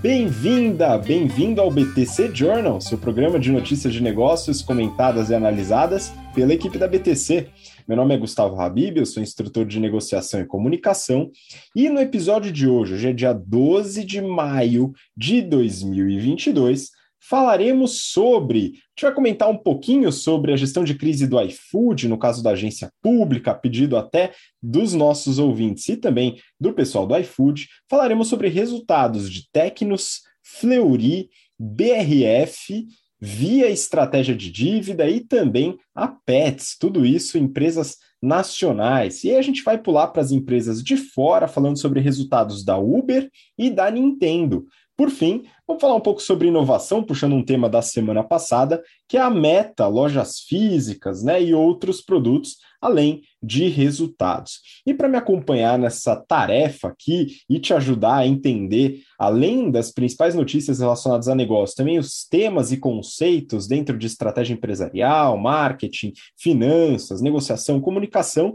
Bem-vinda, bem-vindo ao BTC Journal, seu programa de notícias de negócios comentadas e analisadas pela equipe da BTC. Meu nome é Gustavo Habib, eu sou instrutor de negociação e comunicação, e no episódio de hoje, hoje é dia 12 de maio de 2022, falaremos sobre. A gente vai comentar um pouquinho sobre a gestão de crise do iFood, no caso da agência pública, pedido até dos nossos ouvintes e também do pessoal do iFood. Falaremos sobre resultados de Tecnos, Fleury, BRF, via estratégia de dívida e também a Pets, tudo isso empresas nacionais. E aí a gente vai pular para as empresas de fora, falando sobre resultados da Uber e da Nintendo. Por fim, vamos falar um pouco sobre inovação, puxando um tema da semana passada, que é a meta, lojas físicas né, e outros produtos, além de resultados. E para me acompanhar nessa tarefa aqui e te ajudar a entender, além das principais notícias relacionadas a negócio, também os temas e conceitos dentro de estratégia empresarial, marketing, finanças, negociação, comunicação,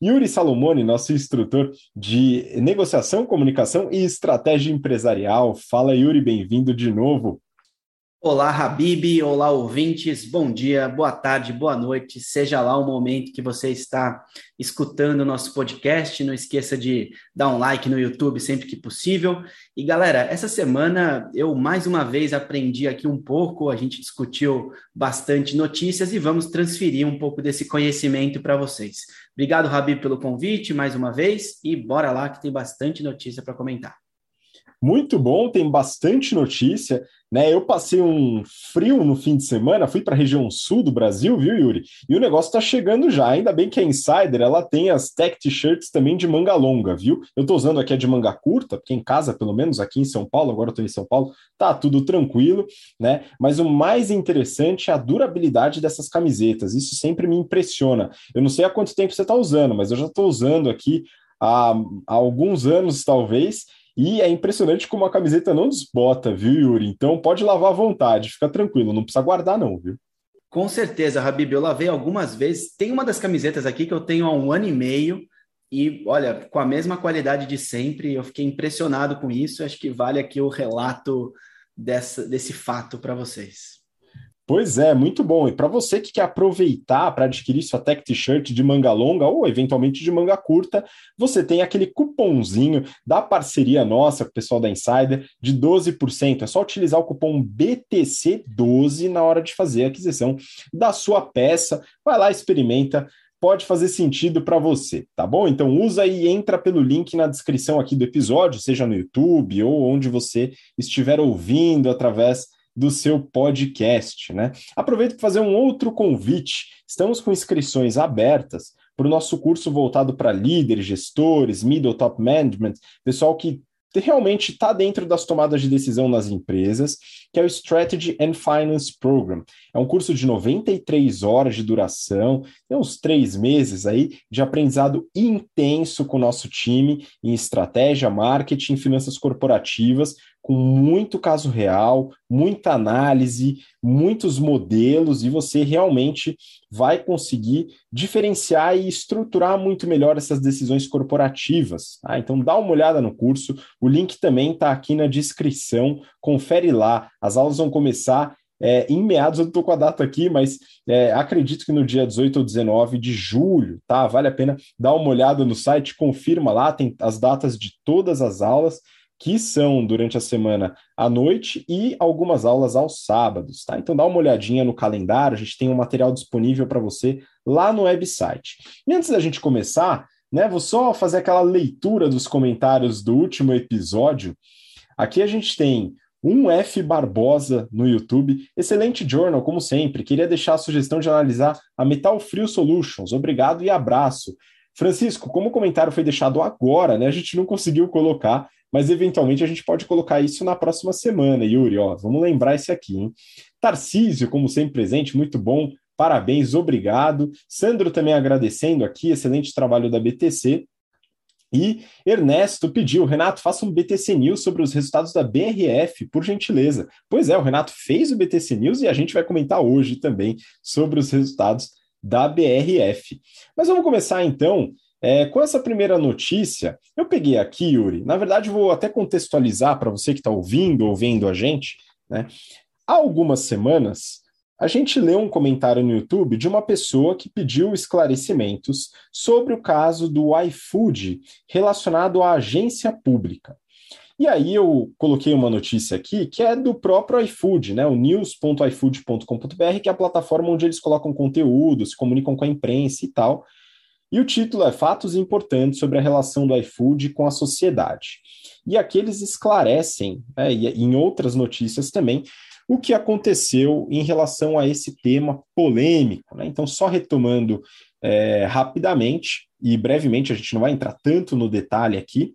Yuri Salomone, nosso instrutor de negociação, comunicação e estratégia empresarial. Fala, Yuri, bem-vindo de novo. Olá, Habib, olá, ouvintes, bom dia, boa tarde, boa noite, seja lá o momento que você está escutando o nosso podcast, não esqueça de dar um like no YouTube sempre que possível. E galera, essa semana eu mais uma vez aprendi aqui um pouco, a gente discutiu bastante notícias e vamos transferir um pouco desse conhecimento para vocês. Obrigado, Habib, pelo convite mais uma vez e bora lá que tem bastante notícia para comentar. Muito bom, tem bastante notícia. Né, eu passei um frio no fim de semana, fui para a região sul do Brasil, viu, Yuri? E o negócio está chegando já. Ainda bem que a Insider ela tem as tech t-shirts também de manga longa, viu? Eu estou usando aqui a de manga curta, porque em casa, pelo menos aqui em São Paulo, agora estou em São Paulo, tá tudo tranquilo, né? Mas o mais interessante é a durabilidade dessas camisetas. Isso sempre me impressiona. Eu não sei há quanto tempo você está usando, mas eu já estou usando aqui há, há alguns anos, talvez e é impressionante como a camiseta não desbota, viu, Yuri? Então pode lavar à vontade, fica tranquilo, não precisa guardar, não, viu? Com certeza, Habib, eu lavei algumas vezes. Tem uma das camisetas aqui que eu tenho há um ano e meio, e olha, com a mesma qualidade de sempre, eu fiquei impressionado com isso. Acho que vale aqui o relato dessa, desse fato para vocês. Pois é, muito bom. E para você que quer aproveitar para adquirir sua tech t-shirt de manga longa ou eventualmente de manga curta, você tem aquele cupomzinho da parceria nossa com o pessoal da Insider de 12%. É só utilizar o cupom BTC12 na hora de fazer a aquisição da sua peça. Vai lá, experimenta pode fazer sentido para você, tá bom? Então usa e entra pelo link na descrição aqui do episódio, seja no YouTube ou onde você estiver ouvindo através do seu podcast, né? Aproveito para fazer um outro convite. Estamos com inscrições abertas para o nosso curso voltado para líderes, gestores, middle top management, pessoal que realmente está dentro das tomadas de decisão nas empresas, que é o Strategy and Finance Program. É um curso de 93 horas de duração, tem uns três meses aí de aprendizado intenso com o nosso time em estratégia, marketing, finanças corporativas, com muito caso real, muita análise, muitos modelos, e você realmente vai conseguir diferenciar e estruturar muito melhor essas decisões corporativas. Tá? Então dá uma olhada no curso, o link também está aqui na descrição, confere lá, as aulas vão começar é, em meados, eu estou com a data aqui, mas é, acredito que no dia 18 ou 19 de julho, tá? Vale a pena dar uma olhada no site, confirma lá, tem as datas de todas as aulas que são durante a semana à noite e algumas aulas aos sábados, tá? Então dá uma olhadinha no calendário, a gente tem um material disponível para você lá no website. E antes da gente começar, né, vou só fazer aquela leitura dos comentários do último episódio. Aqui a gente tem um F Barbosa no YouTube. Excelente journal, como sempre. Queria deixar a sugestão de analisar a Metal Frio Solutions. Obrigado e abraço. Francisco, como o comentário foi deixado agora, né? A gente não conseguiu colocar, mas eventualmente a gente pode colocar isso na próxima semana, Yuri. Ó, vamos lembrar esse aqui, hein? Tarcísio, como sempre presente, muito bom. Parabéns, obrigado. Sandro também agradecendo aqui, excelente trabalho da BTC. E Ernesto pediu, Renato, faça um BTC News sobre os resultados da BRF, por gentileza. Pois é, o Renato fez o BTC News e a gente vai comentar hoje também sobre os resultados da BRF. Mas vamos começar então É, com essa primeira notícia, eu peguei aqui, Yuri. Na verdade, vou até contextualizar para você que está ouvindo ou vendo a gente. Né? Há algumas semanas, a gente leu um comentário no YouTube de uma pessoa que pediu esclarecimentos sobre o caso do iFood relacionado à agência pública. E aí eu coloquei uma notícia aqui que é do próprio iFood, né? O news.ifood.com.br, que é a plataforma onde eles colocam conteúdo, se comunicam com a imprensa e tal. E o título é Fatos Importantes sobre a relação do iFood com a sociedade. E aqui eles esclarecem, né, e em outras notícias também, o que aconteceu em relação a esse tema polêmico. Né? Então, só retomando é, rapidamente, e brevemente, a gente não vai entrar tanto no detalhe aqui,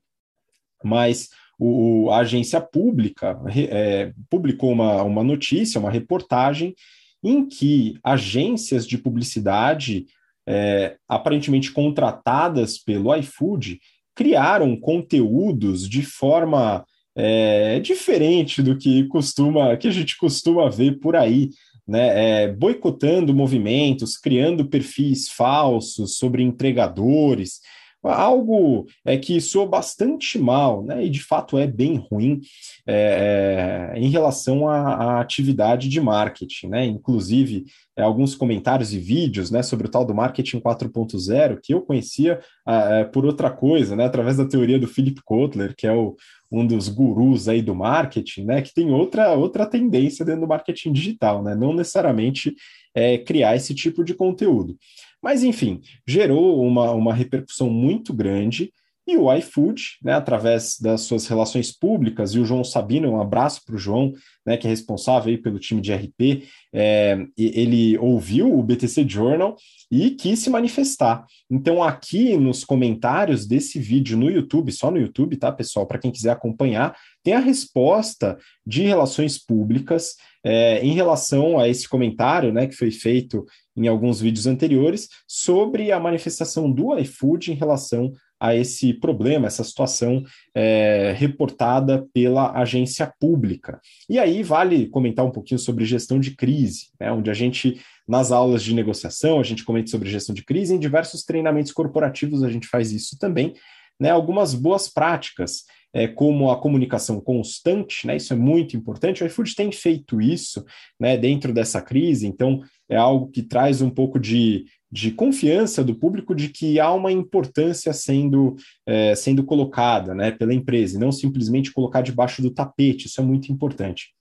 mas o, a agência pública é, publicou uma, uma notícia, uma reportagem, em que agências de publicidade é, aparentemente contratadas pelo iFood, criaram conteúdos de forma é, diferente do que costuma, que a gente costuma ver por aí, né? É, boicotando movimentos, criando perfis falsos sobre entregadores, algo é que soa bastante mal, né? E de fato é bem ruim é, é, em relação à, à, atividade de marketing, né? Inclusive, é, alguns comentários e vídeos né, sobre o tal do marketing 4.0 que eu conhecia ah, é, por outra coisa, né? Através da teoria do Philip Kotler, que é o, um dos gurus aí do marketing, né? Que tem outra, outra tendência dentro do marketing digital, né? Não necessariamente é, criar esse tipo de conteúdo. Mas, enfim, gerou uma, uma repercussão muito grande. E o iFood, né, através das suas relações públicas, e o João Sabino, um abraço para o João, né, que é responsável pelo time de RP, é, ele ouviu o BTC Journal e quis se manifestar. Então, aqui nos comentários desse vídeo no YouTube, só no YouTube, tá, pessoal? Para quem quiser acompanhar, tem a resposta de relações públicas é, em relação a esse comentário, né, que foi feito em alguns vídeos anteriores, sobre a manifestação do iFood em relação a esse problema, essa situação é, reportada pela agência pública. E aí vale comentar um pouquinho sobre gestão de crise, né, onde a gente, nas aulas de negociação, a gente comenta sobre gestão de crise, em diversos treinamentos corporativos a gente faz isso também, né, algumas boas práticas é, como a comunicação constante, né? Isso é muito importante. O iFood tem feito isso, né? Dentro dessa crise, então é algo que traz um pouco de, de confiança do público de que há uma importância sendo, é, sendo colocada, né? Pela empresa, e não simplesmente colocar debaixo do tapete. Isso é muito importante.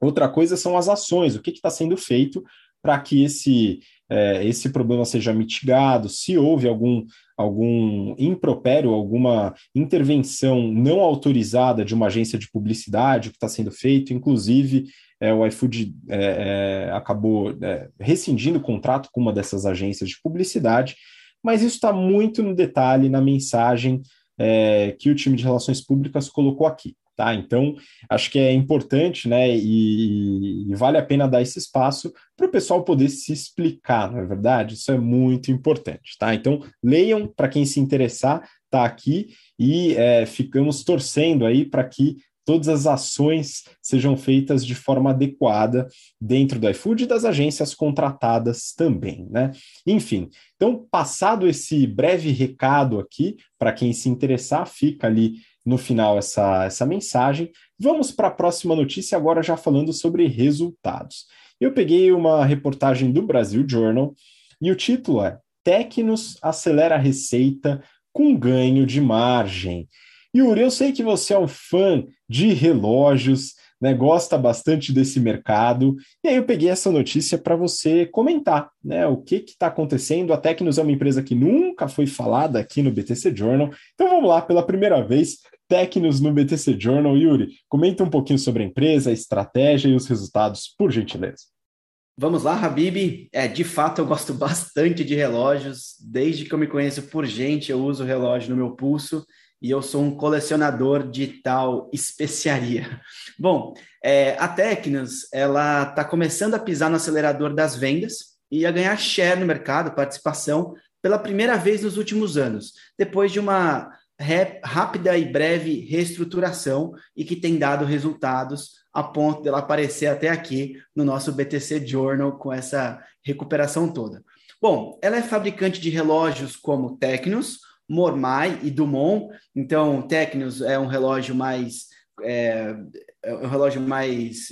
Outra coisa são as ações, o que está sendo feito para que esse, é, esse problema seja mitigado, se houve algum, algum impropério, alguma intervenção não autorizada de uma agência de publicidade, que está sendo feito, inclusive é, o iFood é, é acabou é, rescindindo o contrato com uma dessas agências de publicidade, mas isso está muito no detalhe na mensagem é, que o time de relações públicas colocou aqui. Tá? Então, acho que é importante, né, e, e vale a pena dar esse espaço para o pessoal poder se explicar, não é verdade? Isso é muito importante, tá? Então, leiam para quem se interessar, tá aqui e é, ficamos torcendo aí para que todas as ações sejam feitas de forma adequada dentro do iFood e das agências contratadas também, né? Enfim, então, passado esse breve recado aqui, para quem se interessar, fica ali no final essa, essa mensagem. Vamos para a próxima notícia, agora já falando sobre resultados. Eu peguei uma reportagem do Brasil Journal e o título é Tecnos acelera a receita com ganho de margem. Yuri, eu sei que você é um fã de relógios, né, gosta bastante desse mercado, e aí eu peguei essa notícia para você comentar né, o que está acontecendo. A Tecnos é uma empresa que nunca foi falada aqui no BTC Journal, então vamos lá, pela primeira vez, Tecnos no BTC Journal. Yuri, comenta um pouquinho sobre a empresa, a estratégia e os resultados, por gentileza. Vamos lá, Habib. É, de fato, eu gosto bastante de relógios. Desde que eu me conheço por gente, eu uso relógio no meu pulso e eu sou um colecionador de tal especiaria. Bom, é, a Tecnos ela está começando a pisar no acelerador das vendas e a ganhar share no mercado, participação, pela primeira vez nos últimos anos, depois de uma rápida e breve reestruturação e que tem dado resultados a ponto dela aparecer até aqui no nosso BTC Journal com essa recuperação toda. Bom, ela é fabricante de relógios como Tecnos, Mormai e Dumont. Então, Tecnos é um relógio mais é, é um relógio mais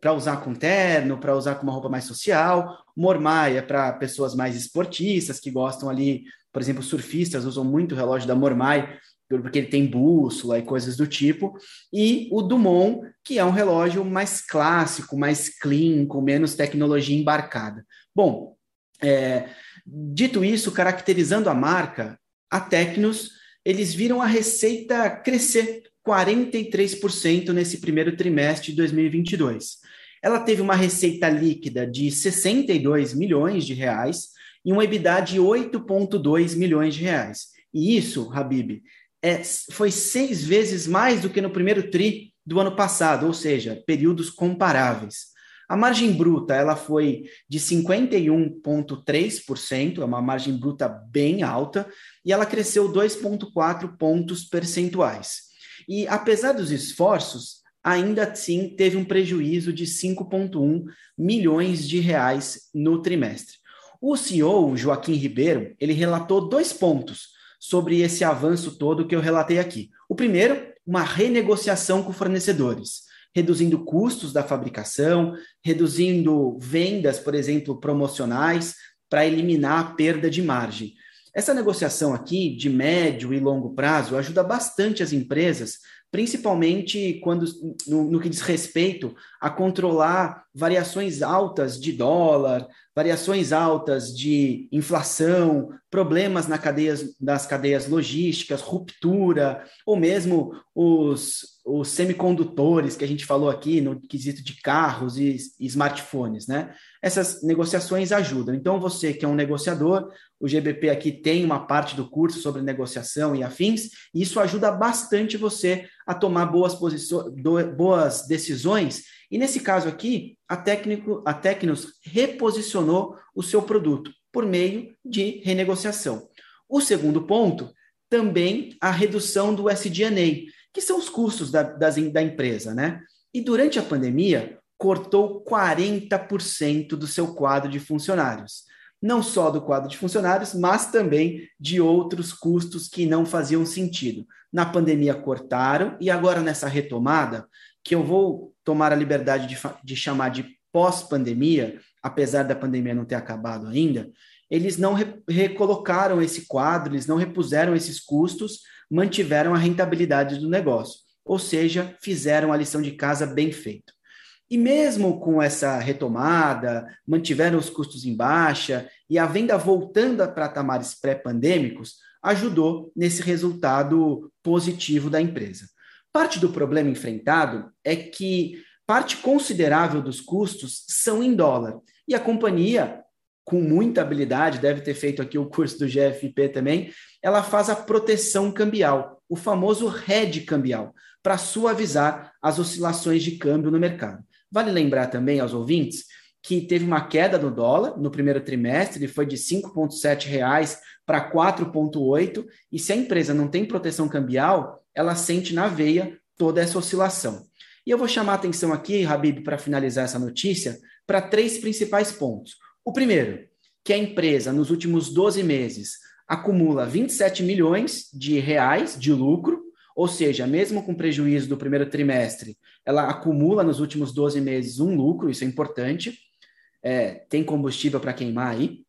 para usar com terno, para usar com uma roupa mais social. Mormai é para pessoas mais esportistas que gostam ali, por exemplo, surfistas usam muito o relógio da Mormai porque ele tem bússola e coisas do tipo, e o Dumont, que é um relógio mais clássico, mais clean, com menos tecnologia embarcada. Bom, é, dito isso, caracterizando a marca, a Tecnos, eles viram a receita crescer 43% nesse primeiro trimestre de 2022. Ela teve uma receita líquida de 62 milhões de reais e um EBITDA de 8,2 milhões de reais. E isso, Habib, é, foi seis vezes mais do que no primeiro TRI do ano passado, ou seja, períodos comparáveis. A margem bruta ela foi de 51,3%, é uma margem bruta bem alta, e ela cresceu 2,4 pontos percentuais. E apesar dos esforços, ainda assim teve um prejuízo de 5,1 milhões de reais no trimestre. O CEO, Joaquim Ribeiro, ele relatou dois pontos sobre esse avanço todo que eu relatei aqui. O primeiro, uma renegociação com fornecedores, reduzindo custos da fabricação, reduzindo vendas, por exemplo, promocionais, para eliminar a perda de margem. Essa negociação aqui, de médio e longo prazo, ajuda bastante as empresas, principalmente quando no, no, que diz respeito a controlar variações altas de dólar, variações altas de inflação, problemas na cadeias, nas cadeias logísticas, ruptura, ou mesmo os, os semicondutores que a gente falou aqui no quesito de carros e, e smartphones, né? Essas negociações ajudam. Então, você que é um negociador, o GBP aqui tem uma parte do curso sobre negociação e afins, e isso ajuda bastante você a tomar boas, posições, boas decisões. E nesse caso aqui, a, técnico, a Tecnos reposicionou o seu produto por meio de renegociação. O segundo ponto, também a redução do SG&A, que são os custos da, das, da empresa, né? E durante a pandemia, cortou 40% do seu quadro de funcionários. Não só do quadro de funcionários, mas também de outros custos que não faziam sentido. Na pandemia cortaram e agora nessa retomada, que eu vou tomar a liberdade de, de chamar de pós-pandemia, apesar da pandemia não ter acabado ainda, eles não re recolocaram esse quadro, eles não repuseram esses custos, mantiveram a rentabilidade do negócio, ou seja, fizeram a lição de casa bem feito. E mesmo com essa retomada, mantiveram os custos em baixa e a venda voltando a patamares pré-pandêmicos, ajudou nesse resultado positivo da empresa. Parte do problema enfrentado é que parte considerável dos custos são em dólar. E a companhia, com muita habilidade, deve ter feito aqui o curso do GFP também, ela faz a proteção cambial, o famoso hedge cambial, para suavizar as oscilações de câmbio no mercado. Vale lembrar também aos ouvintes que teve uma queda do dólar no primeiro trimestre, foi de R$ 5,7 para 4,8, e se a empresa não tem proteção cambial, ela sente na veia toda essa oscilação. E eu vou chamar a atenção aqui, Habib, para finalizar essa notícia, para três principais pontos. O primeiro, que a empresa, nos últimos 12 meses, acumula 27 milhões de reais de lucro, ou seja, mesmo com prejuízo do primeiro trimestre, ela acumula nos últimos 12 meses um lucro, isso é importante. É, tem combustível para queimar aí.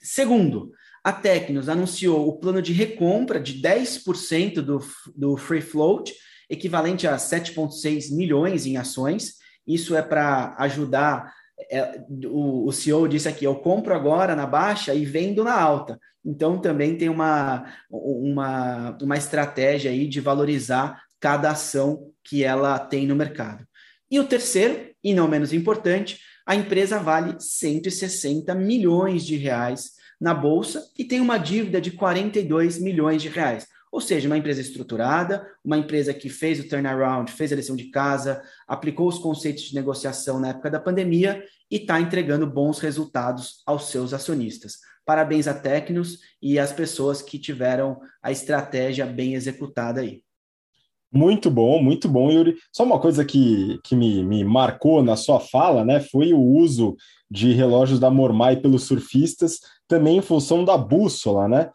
Segundo, a Tecnos anunciou o plano de recompra de 10% do, do free float, equivalente a 7,6 milhões em ações. Isso é para ajudar. É, o, o CEO disse aqui: eu compro agora na baixa e vendo na alta. Então também tem uma, uma, uma estratégia aí de valorizar cada ação que ela tem no mercado. E o terceiro, e não menos importante, a empresa vale 160 milhões de reais na bolsa e tem uma dívida de 42 milhões de reais. Ou seja, uma empresa estruturada, uma empresa que fez o turnaround, fez a lição de casa, aplicou os conceitos de negociação na época da pandemia e está entregando bons resultados aos seus acionistas. Parabéns a Tecnos e às pessoas que tiveram a estratégia bem executada aí. Muito bom, muito bom, Yuri. Só uma coisa que, que me, me marcou na sua fala, né, foi o uso de relógios da Mormai pelos surfistas, também em função da bússola, né?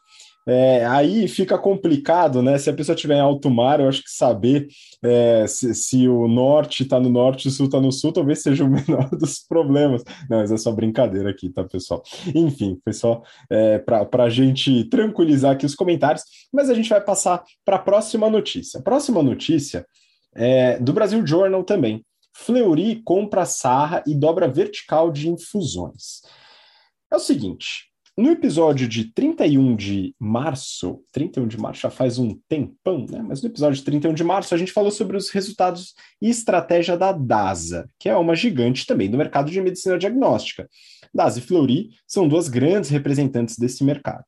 É, aí fica complicado, né? Se a pessoa estiver em alto mar, eu acho que saber é, se, se, o norte está no norte o sul está no sul, talvez seja o menor dos problemas. Não, mas é só brincadeira aqui, tá, pessoal? Enfim, foi só é, para a gente tranquilizar aqui os comentários, mas a gente vai passar para a próxima notícia. Próxima notícia é do Brasil Journal também. Fleury compra sarra e dobra vertical de infusões. É o seguinte, no episódio de 31 de março, 31 de março já faz um tempão, né? Mas no episódio de 31 de março a gente falou sobre os resultados e estratégia da DASA, que é uma gigante também do mercado de medicina diagnóstica. DASA e Fleury são duas grandes representantes desse mercado.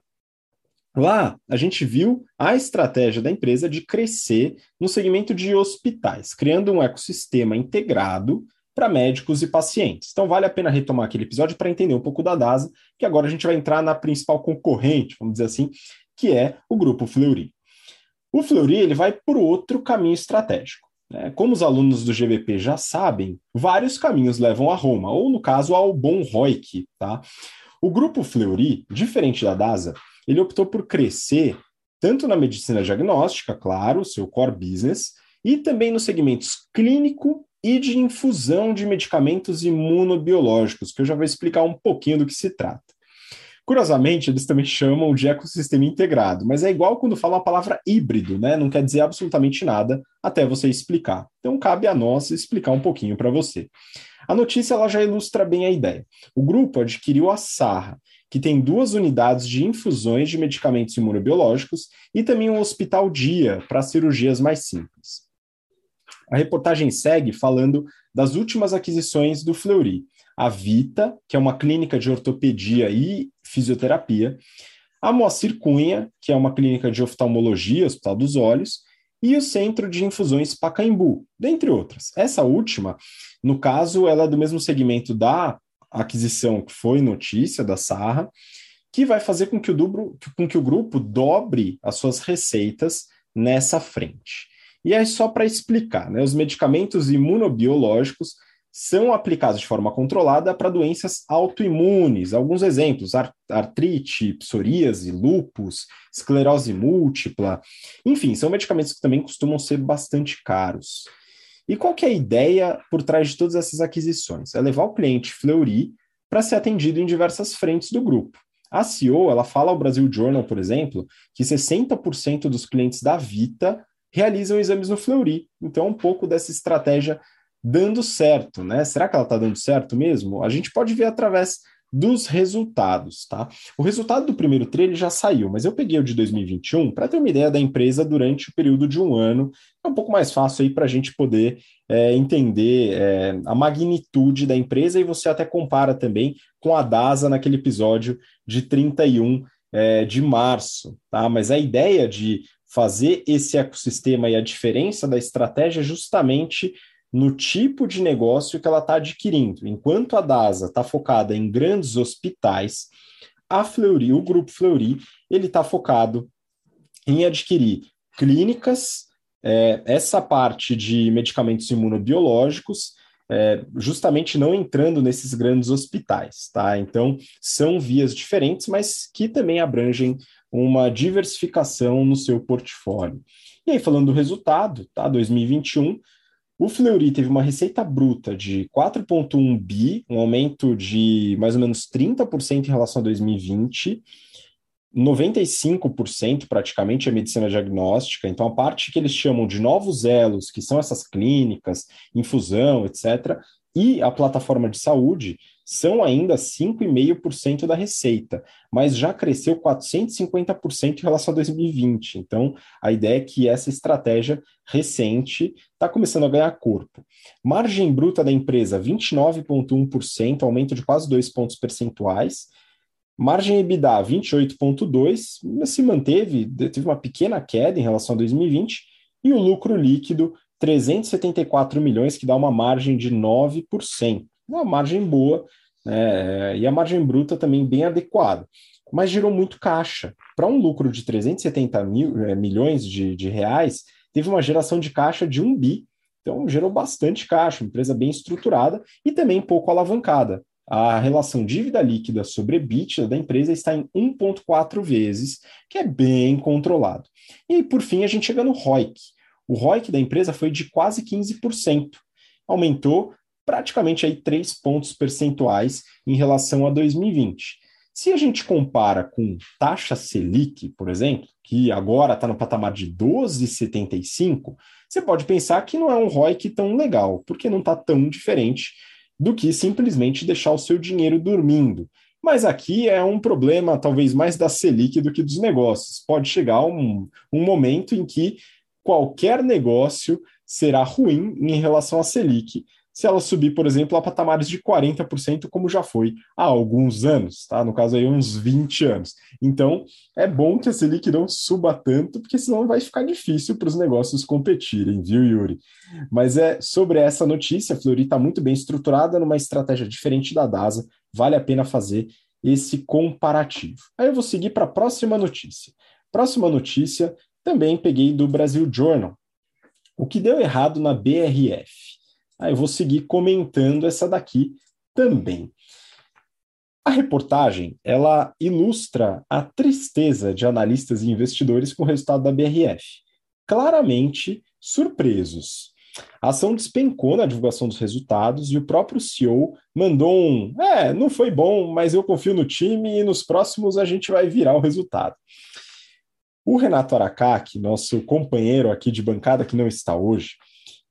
Lá, a gente viu a estratégia da empresa de crescer no segmento de hospitais, criando um ecossistema integrado para médicos e pacientes. Então vale a pena retomar aquele episódio para entender um pouco da DASA, que agora a gente vai entrar na principal concorrente, vamos dizer assim, que é o grupo Fleury. O Fleury ele vai por outro caminho estratégico. Né? Como os alunos do GBP já sabem, vários caminhos levam a Roma, ou no caso ao bom ROIC. Tá? O grupo Fleury, diferente da DASA, ele optou por crescer tanto na medicina diagnóstica, claro, seu core business, e também nos segmentos clínico e de infusão de medicamentos imunobiológicos, que eu já vou explicar um pouquinho do que se trata. Curiosamente, eles também chamam de ecossistema integrado, mas é igual quando fala a palavra híbrido, né? Não quer dizer absolutamente nada até você explicar. Então cabe a nós explicar um pouquinho para você. A notícia ela já ilustra bem a ideia. O grupo adquiriu a Sarra, que tem duas unidades de infusões de medicamentos imunobiológicos e também um hospital dia para cirurgias mais simples. A reportagem segue falando das últimas aquisições do Fleury. A Vita, que é uma clínica de ortopedia e fisioterapia, a Moacir Cunha, que é uma clínica de oftalmologia, Hospital dos Olhos, e o Centro de Infusões Pacaembu, dentre outras. Essa última, no caso, ela é do mesmo segmento da aquisição que foi notícia da Sarra, que vai fazer com que o, dobro, com que o grupo dobre as suas receitas nessa frente. E é só para explicar, né? Os medicamentos imunobiológicos são aplicados de forma controlada para doenças autoimunes. Alguns exemplos: artrite, psoríase, lúpus, esclerose múltipla. Enfim, são medicamentos que também costumam ser bastante caros. E qual que é a ideia por trás de todas essas aquisições? É levar o cliente Fleury para ser atendido em diversas frentes do grupo. A CEO, ela fala ao Brasil Journal, por exemplo, que 60% dos clientes da Vita realizam exames no Fleury. Então, um pouco dessa estratégia dando certo, né? Será que ela está dando certo mesmo? A gente pode ver através dos resultados, tá? O resultado do primeiro trailer já saiu, mas eu peguei o de 2021 para ter uma ideia da empresa durante o período de um ano. É um pouco mais fácil aí para a gente poder é, entender é, a magnitude da empresa e você até compara também com a DASA naquele episódio de 31 é, de março, tá? Mas a ideia de fazer esse ecossistema e a diferença da estratégia justamente no tipo de negócio que ela está adquirindo. Enquanto a DASA está focada em grandes hospitais, a Fleury, o grupo Fleury, ele está focado em adquirir clínicas, é, essa parte de medicamentos imunobiológicos, é, justamente não entrando nesses grandes hospitais, tá? Então, são vias diferentes, mas que também abrangem uma diversificação no seu portfólio. E aí, falando do resultado, tá? 2021, o Fleury teve uma receita bruta de 4,1 bi, um aumento de mais ou menos 30% em relação a 2020. 95% praticamente é medicina diagnóstica, então a parte que eles chamam de novos elos, que são essas clínicas, infusão, etc., e a plataforma de saúde, são ainda 5,5% da receita, mas já cresceu 450% em relação a 2020. Então, a ideia é que essa estratégia recente está começando a ganhar corpo. Margem bruta da empresa, 29,1%, aumento de quase 2 pontos percentuais. Margem EBITDA, 28,2%, se manteve, teve uma pequena queda em relação a 2020. E o lucro líquido, 374 milhões, que dá uma margem de 9% uma margem boa, né? e a margem bruta também bem adequada. Mas gerou muito caixa. Para um lucro de 370 mil, é, milhões de, de reais, teve uma geração de caixa de um bi. Então, gerou bastante caixa, empresa bem estruturada e também pouco alavancada. A relação dívida líquida sobre EBITDA da empresa está em 1,4 vezes, que é bem controlado. E por fim, a gente chega no ROIC. O ROIC da empresa foi de quase 15%, aumentou praticamente aí 3 pontos percentuais em relação a 2020. Se a gente compara com taxa Selic, por exemplo, que agora está no patamar de 12,75, você pode pensar que não é um ROIC tão legal, porque não está tão diferente do que simplesmente deixar o seu dinheiro dormindo. Mas aqui é um problema talvez mais da Selic do que dos negócios. Pode chegar um, um momento em que qualquer negócio será ruim em relação à Selic, se ela subir, por exemplo, a patamares de 40%, como já foi há alguns anos, tá? No caso aí, uns 20 anos. Então, é bom que a Selic não suba tanto, porque senão vai ficar difícil para os negócios competirem, viu, Yuri? Mas é sobre essa notícia, a Flori está muito bem estruturada numa estratégia diferente da DASA, vale a pena fazer esse comparativo. Aí eu vou seguir para a próxima notícia. Próxima notícia, também peguei do Brasil Journal. O que deu errado na BRF? Aí eu vou seguir comentando essa daqui também. A reportagem, ela ilustra a tristeza de analistas e investidores com o resultado da BRF. Claramente surpresos. A ação despencou na divulgação dos resultados e o próprio CEO mandou um: é, não foi bom, mas eu confio no time e nos próximos a gente vai virar o resultado. O Renato Aracaki, nosso companheiro aqui de bancada que não está hoje,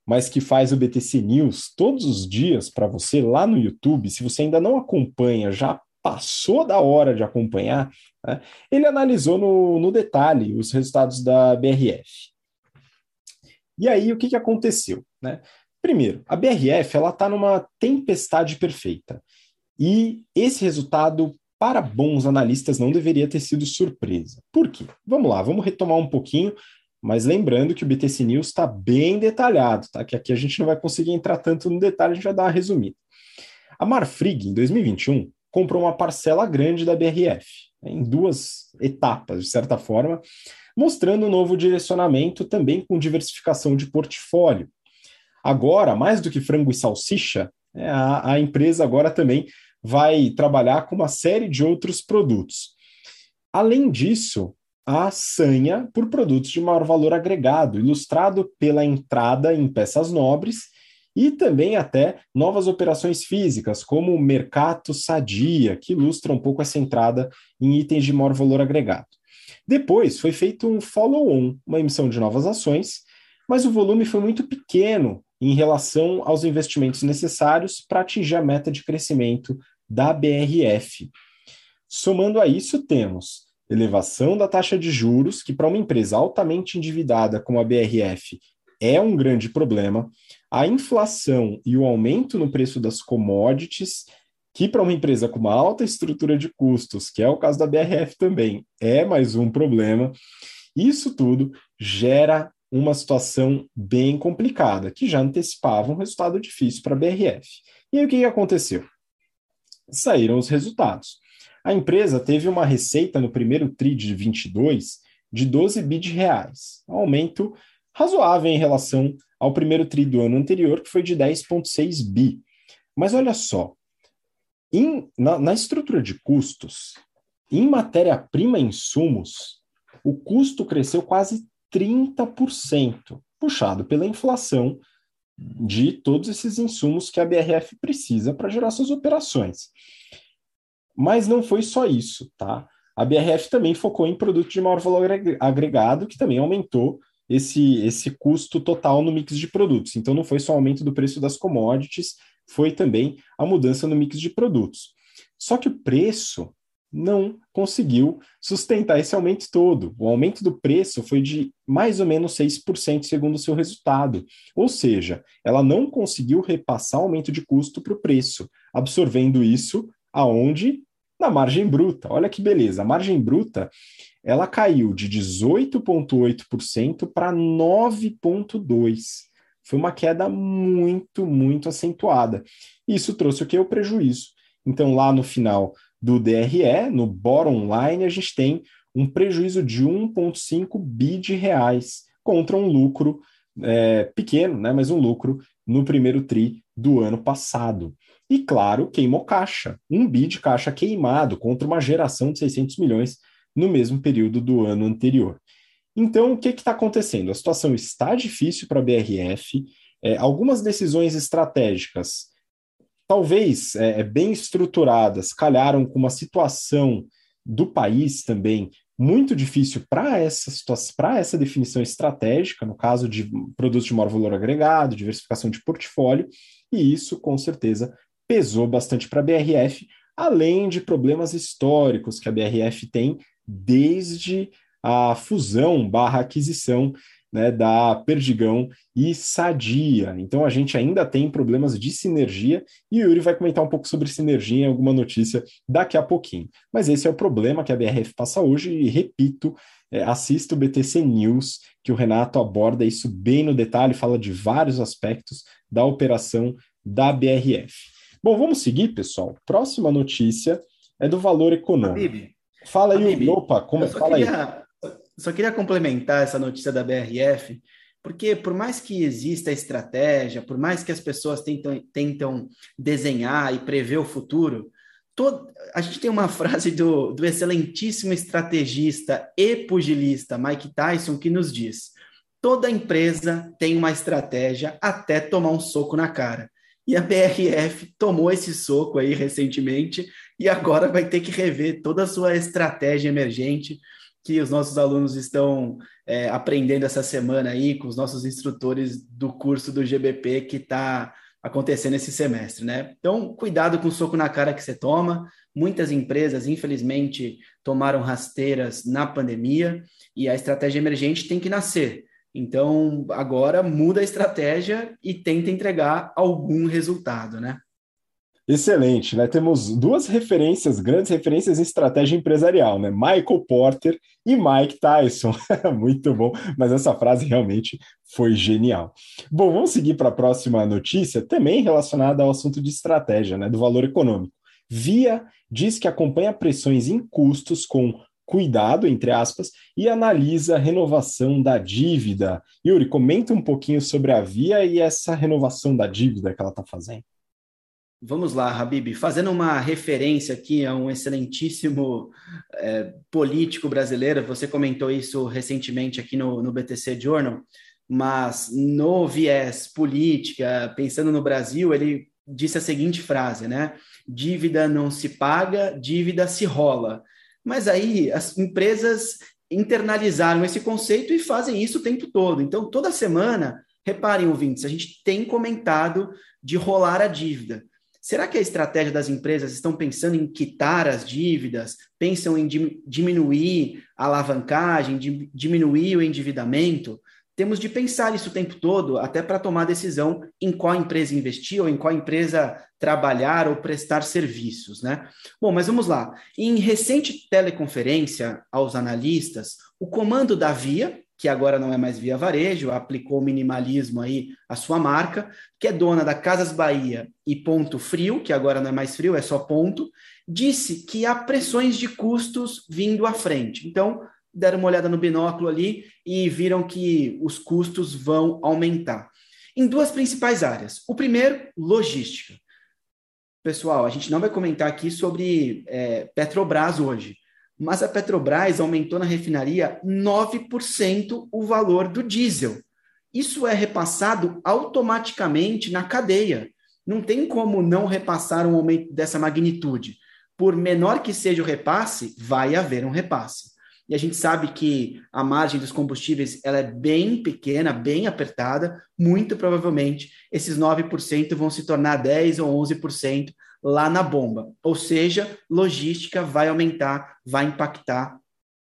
mas que faz o BTC News todos os dias para você lá no YouTube. Se você ainda não acompanha, já passou da hora de acompanhar, né? ele analisou no, no detalhe os resultados da BRF. E aí, o que, que aconteceu? Né? Primeiro, a BRF ela está numa tempestade perfeita. E esse resultado, para bons analistas, não deveria ter sido surpresa. Por quê? Vamos lá, vamos retomar um pouquinho mas lembrando que o BTC News está bem detalhado, tá? Que aqui a gente não vai conseguir entrar tanto no detalhe, a gente vai dar uma resumida. A Marfrig, em 2021, comprou uma parcela grande da BRF, né, em duas etapas, de certa forma, mostrando um novo direcionamento também com diversificação de portfólio. Agora, mais do que frango e salsicha, né, a, a empresa agora também vai trabalhar com uma série de outros produtos. Além disso, a sanha por produtos de maior valor agregado, ilustrado pela entrada em peças nobres e também até novas operações físicas, como o Mercato Sadia, que ilustra um pouco essa entrada em itens de maior valor agregado. Depois foi feito um follow-on, uma emissão de novas ações, mas o volume foi muito pequeno em relação aos investimentos necessários para atingir a meta de crescimento da BRF. Somando a isso, temos elevação da taxa de juros, que para uma empresa altamente endividada como a BRF é um grande problema, a inflação e o aumento no preço das commodities, que para uma empresa com uma alta estrutura de custos, que é o caso da BRF também, é mais um problema. Isso tudo gera uma situação bem complicada, que já antecipava um resultado difícil para a BRF. E aí o que aconteceu? Saíram os resultados. A empresa teve uma receita no primeiro TRI de 22 de 12 bi de reais, um aumento razoável em relação ao primeiro TRI do ano anterior, que foi de 10,6 bi. Mas olha só, em, na, na estrutura de custos, em matéria-prima e insumos, o custo cresceu quase 30%, puxado pela inflação de todos esses insumos que a BRF precisa para gerar suas operações. Mas não foi só isso, tá? A BRF também focou em produtos de maior valor agregado, que também aumentou esse, esse custo total no mix de produtos. Então, não foi só o aumento do preço das commodities, foi também a mudança no mix de produtos. Só que o preço não conseguiu sustentar esse aumento todo. O aumento do preço foi de mais ou menos 6% segundo o seu resultado. Ou seja, ela não conseguiu repassar o aumento de custo para o preço, absorvendo isso aonde na margem bruta. Olha que beleza, a margem bruta ela caiu de 18,8% para 9,2%. Foi uma queda muito, muito acentuada. Isso trouxe o que? O prejuízo. Então, lá no final do DRE, no bottom line, a gente tem um prejuízo de 1,5 bi de reais contra um lucro é, pequeno, né, mas um lucro no primeiro TRI do ano passado. E, claro, queimou caixa. Um bi de caixa queimado contra uma geração de 600 milhões no mesmo período do ano anterior. Então, o que está acontecendo? A situação está difícil para a BRF. É, algumas decisões estratégicas, talvez é, é, bem estruturadas, calharam com uma situação do país também muito difícil para essa para essa definição estratégica, no caso de produtos de maior valor agregado, diversificação de portfólio, e isso com certeza pesou bastante para a BRF, além de problemas históricos que a BRF tem desde a fusão barra aquisição né, da Perdigão e Sadia. Então a gente ainda tem problemas de sinergia e o Yuri vai comentar um pouco sobre sinergia em alguma notícia daqui a pouquinho. Mas esse é o problema que a BRF passa hoje e repito, é, assista o BTC News, que o Renato aborda isso bem no detalhe, fala de vários aspectos da operação da BRF. Bom, vamos seguir, pessoal. Próxima notícia é do valor econômico. Habib, Fala aí, Habib, opa, como fala queria... aí só queria complementar essa notícia da BRF, porque por mais que exista estratégia, por mais que as pessoas tentam, tentam desenhar e prever o futuro, todo, a gente tem uma frase do, do excelentíssimo estrategista e pugilista Mike Tyson que nos diz: toda empresa tem uma estratégia até tomar um soco na cara. E a BRF tomou esse soco aí recentemente e agora vai ter que rever toda a sua estratégia emergente que os nossos alunos estão é, aprendendo essa semana aí com os nossos instrutores do curso do GBP que está acontecendo esse semestre, né? Então, cuidado com o soco na cara que você toma. Muitas empresas, infelizmente, tomaram rasteiras na pandemia e a estratégia emergente tem que nascer. Então, agora muda a estratégia e tenta entregar algum resultado, né? Excelente, né? Temos duas referências, grandes referências em estratégia empresarial, né? Michael Porter e Mike Tyson. Muito bom, mas essa frase realmente foi genial. Bom, vamos seguir para a próxima notícia, também relacionada ao assunto de estratégia, né? Do valor econômico. Via diz que acompanha pressões em custos com cuidado, entre aspas, e analisa a renovação da dívida. Yuri, comenta um pouquinho sobre a Via e essa renovação da dívida que ela está fazendo. Vamos lá, Habib, fazendo uma referência aqui a um excelentíssimo é, político brasileiro, você comentou isso recentemente aqui no, no BTC Journal, mas no viés política, pensando no Brasil, ele disse a seguinte frase, né? Dívida não se paga, dívida se rola. Mas aí as empresas internalizaram esse conceito e fazem isso o tempo todo. Então, toda semana, reparem, ouvintes, a gente tem comentado de rolar a dívida. Será que a estratégia das empresas estão pensando em quitar as dívidas, pensam em diminuir a alavancagem, diminuir o endividamento? Temos de pensar isso o tempo todo, até para tomar decisão em qual empresa investir ou em qual empresa trabalhar ou prestar serviços, né? Bom, mas vamos lá. Em recente teleconferência aos analistas, o comando da Via, que agora não é mais Via Varejo, aplicou o minimalismo aí à sua marca, que é dona da Casas Bahia e Ponto Frio, que agora não é mais frio, é só ponto, disse que há pressões de custos vindo à frente. Então, deram uma olhada no binóculo ali e viram que os custos vão aumentar. Em duas principais áreas. O primeiro, logística. Pessoal, a gente não vai comentar aqui sobre é, Petrobras hoje, mas a Petrobras aumentou na refinaria 9% o valor do diesel. Isso é repassado automaticamente na cadeia. Não tem como não repassar um aumento dessa magnitude. Por menor que seja o repasse, vai haver um repasse. E a gente sabe que a margem dos combustíveis ela é bem pequena, bem apertada. Muito provavelmente esses 9% vão se tornar 10 ou 11% lá na bomba. Ou seja, logística vai aumentar, vai impactar,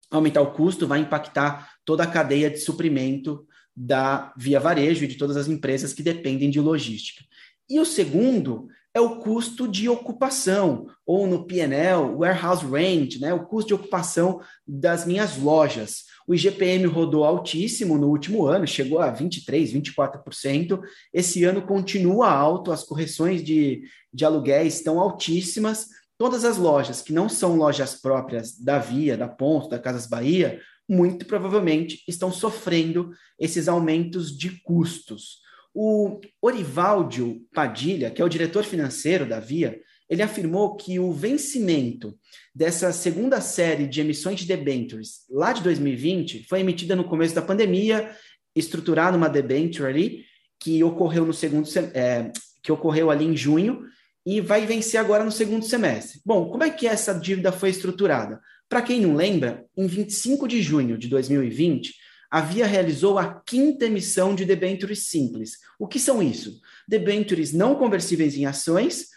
aumentar o custo, vai impactar toda a cadeia de suprimento da Via Varejo e de todas as empresas que dependem de logística. E o segundo é o custo de ocupação, ou no PNL, warehouse rent, né, o custo de ocupação das minhas lojas. O IGPM rodou altíssimo no último ano, chegou a 23%, 24%. Esse ano continua alto, as correções de, de aluguéis estão altíssimas. Todas as lojas que não são lojas próprias da Via, da Ponto, da Casas Bahia, muito provavelmente estão sofrendo esses aumentos de custos. O Orivaldio Padilha, que é o diretor financeiro da Via, ele afirmou que o vencimento dessa segunda série de emissões de debentures lá de 2020 foi emitida no começo da pandemia, estruturada uma debenture ali, que ocorreu no segundo é, que ocorreu ali em junho e vai vencer agora no segundo semestre. Bom, como é que essa dívida foi estruturada? Para quem não lembra, em 25 de junho de 2020, a Via realizou a quinta emissão de debentures simples. O que são isso? Debentures não conversíveis em ações,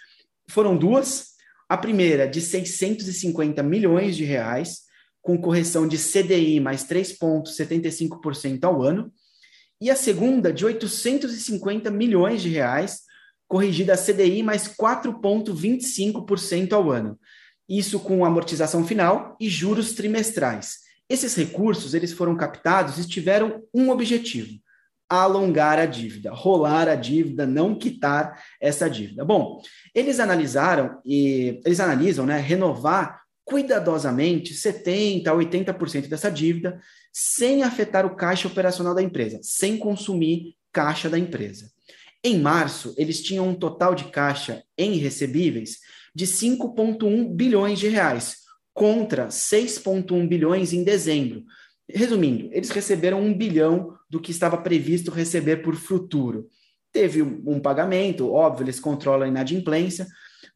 foram duas. A primeira de 650 milhões de reais, com correção de CDI mais 3,75% ao ano. E a segunda de 850 milhões de reais, corrigida a CDI mais 4,25% ao ano. Isso com amortização final e juros trimestrais. Esses recursos eles foram captados e tiveram um objetivo: alongar a dívida, rolar a dívida, não quitar essa dívida. Bom, eles analisaram e eles analisam, né, renovar cuidadosamente 70 a 80% dessa dívida sem afetar o caixa operacional da empresa, sem consumir caixa da empresa. Em março, eles tinham um total de caixa em recebíveis de 5,1 bilhões de reais, contra 6,1 bilhões em dezembro. Resumindo, eles receberam um bilhão do que estava previsto receber por futuro. Teve um pagamento, óbvio, eles controlam a inadimplência,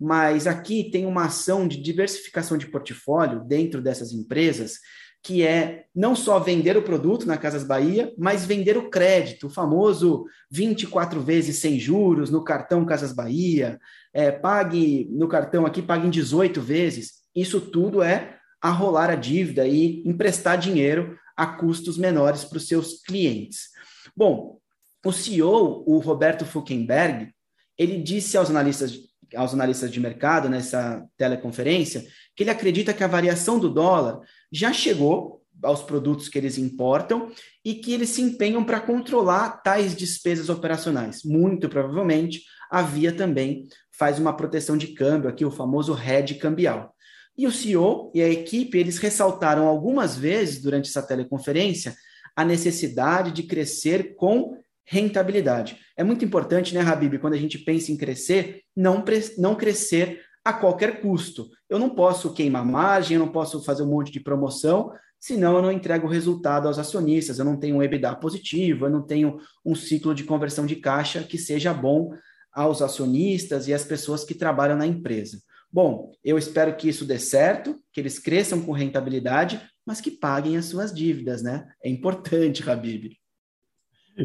mas aqui tem uma ação de diversificação de portfólio dentro dessas empresas que é não só vender o produto na Casas Bahia, mas vender o crédito, o famoso 24 vezes sem juros no cartão Casas Bahia, é, pague no cartão aqui, pague em 18 vezes. Isso tudo é arrolar a dívida e emprestar dinheiro a custos menores para os seus clientes. Bom, o CEO, o Roberto Fulkenberg, ele disse aos analistas, aos analistas de mercado nessa teleconferência que ele acredita que a variação do dólar já chegou aos produtos que eles importam e que eles se empenham para controlar tais despesas operacionais. Muito provavelmente, a Via também faz uma proteção de câmbio, aqui o famoso hedge cambial. E o CEO e a equipe, eles ressaltaram algumas vezes durante essa teleconferência a necessidade de crescer com rentabilidade. É muito importante, né, Habib, quando a gente pensa em crescer, não, não crescer a qualquer custo. Eu não posso queimar margem, eu não posso fazer um monte de promoção, senão eu não entrego o resultado aos acionistas, eu não tenho um EBITDA positivo, eu não tenho um ciclo de conversão de caixa que seja bom aos acionistas e às pessoas que trabalham na empresa. Bom, eu espero que isso dê certo, que eles cresçam com rentabilidade, mas que paguem as suas dívidas, né? É importante, Habib.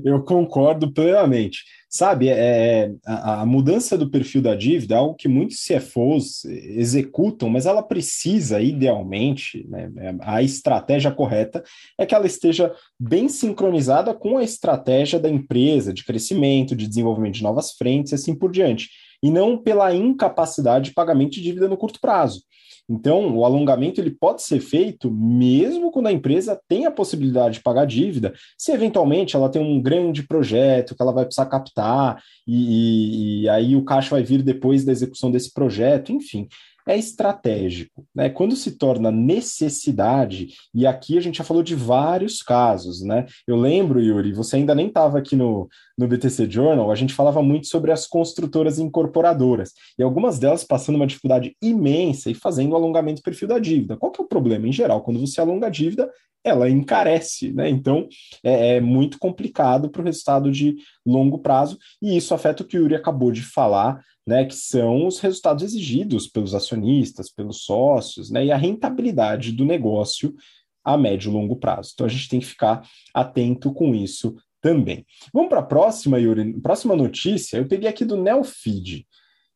Eu concordo plenamente. Sabe, é, a, a, mudança do perfil da dívida é algo que muitos CFOs executam, mas ela precisa, idealmente, né, é, a estratégia correta é que ela esteja bem sincronizada com a estratégia da empresa de crescimento, de desenvolvimento de novas frentes e assim por diante, e não pela incapacidade de pagamento de dívida no curto prazo. Então, o alongamento ele pode ser feito mesmo quando a empresa tem a possibilidade de pagar dívida, se eventualmente ela tem um grande projeto que ela vai precisar captar, e, e aí o caixa vai vir depois da execução desse projeto, enfim é estratégico. Né? Quando se torna necessidade, e aqui a gente já falou de vários casos, né? Eu lembro, Yuri, você ainda nem estava aqui no, no BTC Journal, a gente falava muito sobre as construtoras incorporadoras, e algumas delas passando uma dificuldade imensa e fazendo o alongamento do perfil da dívida. Qual que é o problema? Em geral, quando você alonga a dívida, ela encarece, né? Então é, é muito complicado para o resultado de longo prazo, e isso afeta o que o Yuri acabou de falar né, que são os resultados exigidos pelos acionistas, pelos sócios, né, e a rentabilidade do negócio a médio e longo prazo. Então a gente tem que ficar atento com isso também. Vamos para a próxima, Yuri. Próxima notícia, eu peguei aqui do Neofeed.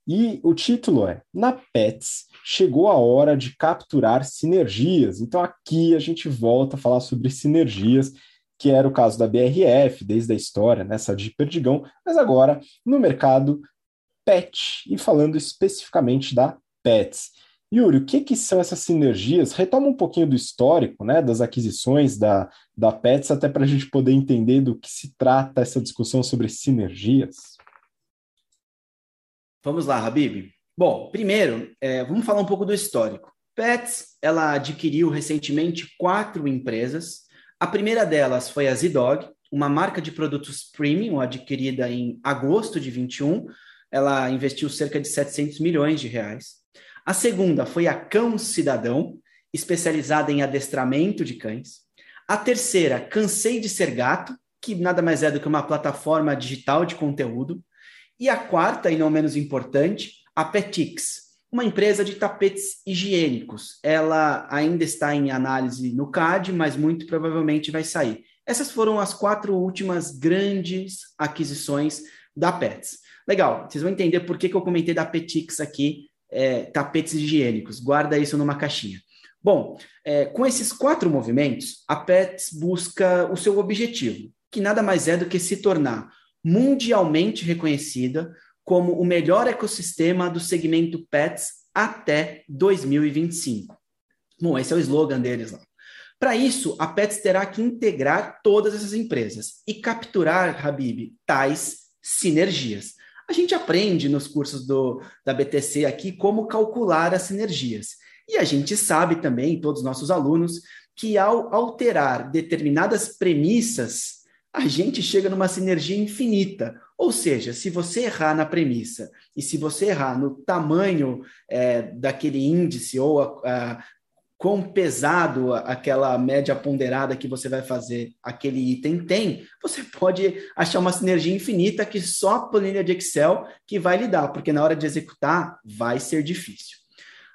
E o título é: Na Pets chegou a hora de capturar sinergias. Então aqui a gente volta a falar sobre sinergias, que era o caso da BRF desde a história, nessa de Perdigão, mas agora no mercado PET, e falando especificamente da PETS. Yuri, o que, que são essas sinergias? Retoma um pouquinho do histórico né, das aquisições da, da PETS, até para a gente poder entender do que se trata essa discussão sobre sinergias. Vamos lá, Habib. Bom, primeiro, é, vamos falar um pouco do histórico. Pets, ela adquiriu recentemente quatro empresas. A primeira delas foi a Zidog, uma marca de produtos premium adquirida em agosto de 21. Ela investiu cerca de 700 milhões de reais. A segunda foi a Cão Cidadão, especializada em adestramento de cães. A terceira, Cansei de Ser Gato, que nada mais é do que uma plataforma digital de conteúdo. E a quarta, e não menos importante, a Petix, uma empresa de tapetes higiênicos. Ela ainda está em análise no CAD, mas muito provavelmente vai sair. Essas foram as quatro últimas grandes aquisições da Pets. Legal, vocês vão entender por que, que eu comentei da Petix aqui, é, tapetes higiênicos. Guarda isso numa caixinha. Bom, é, com esses quatro movimentos, a Pets busca o seu objetivo, que nada mais é do que se tornar mundialmente reconhecida como o melhor ecossistema do segmento Pets até 2025. Bom, esse é o slogan deles lá. Para isso, a Pets terá que integrar todas essas empresas e capturar, Habib, tais sinergias. A gente aprende nos cursos do, da BTC aqui como calcular as sinergias. E a gente sabe também, todos os nossos alunos, que ao alterar determinadas premissas, a gente chega numa sinergia infinita. Ou seja, se você errar na premissa e se você errar no tamanho é, daquele índice ou a, a, quão pesado aquela média ponderada que você vai fazer aquele item tem, você pode achar uma sinergia infinita que só a planilha de Excel que vai lhe dar, porque na hora de executar vai ser difícil.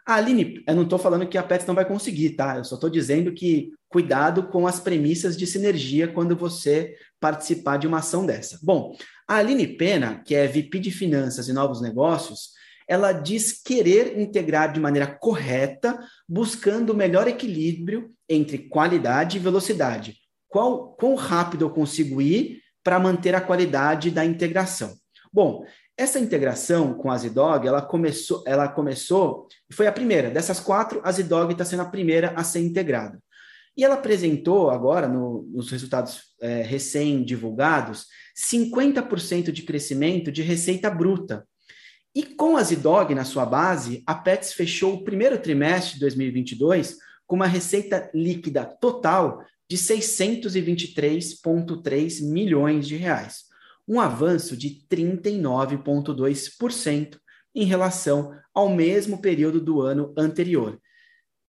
A Aline, eu não estou falando que a Pets não vai conseguir, tá? Eu só estou dizendo que cuidado com as premissas de sinergia quando você participar de uma ação dessa. Bom, a Aline Pena, que é VP de Finanças e Novos Negócios, ela diz querer integrar de maneira correta, buscando o melhor equilíbrio entre qualidade e velocidade. Qual, quão rápido eu consigo ir para manter a qualidade da integração? Bom, essa integração com a Zidog, ela começou, ela começou, foi a primeira. Dessas quatro, a Zidog está sendo a primeira a ser integrada. E ela apresentou agora, no, nos resultados é, recém-divulgados, 50% de crescimento de receita bruta. E com a Zidog na sua base, a Pets fechou o primeiro trimestre de 2022 com uma receita líquida total de 623,3 milhões de reais um avanço de 39,2% em relação ao mesmo período do ano anterior.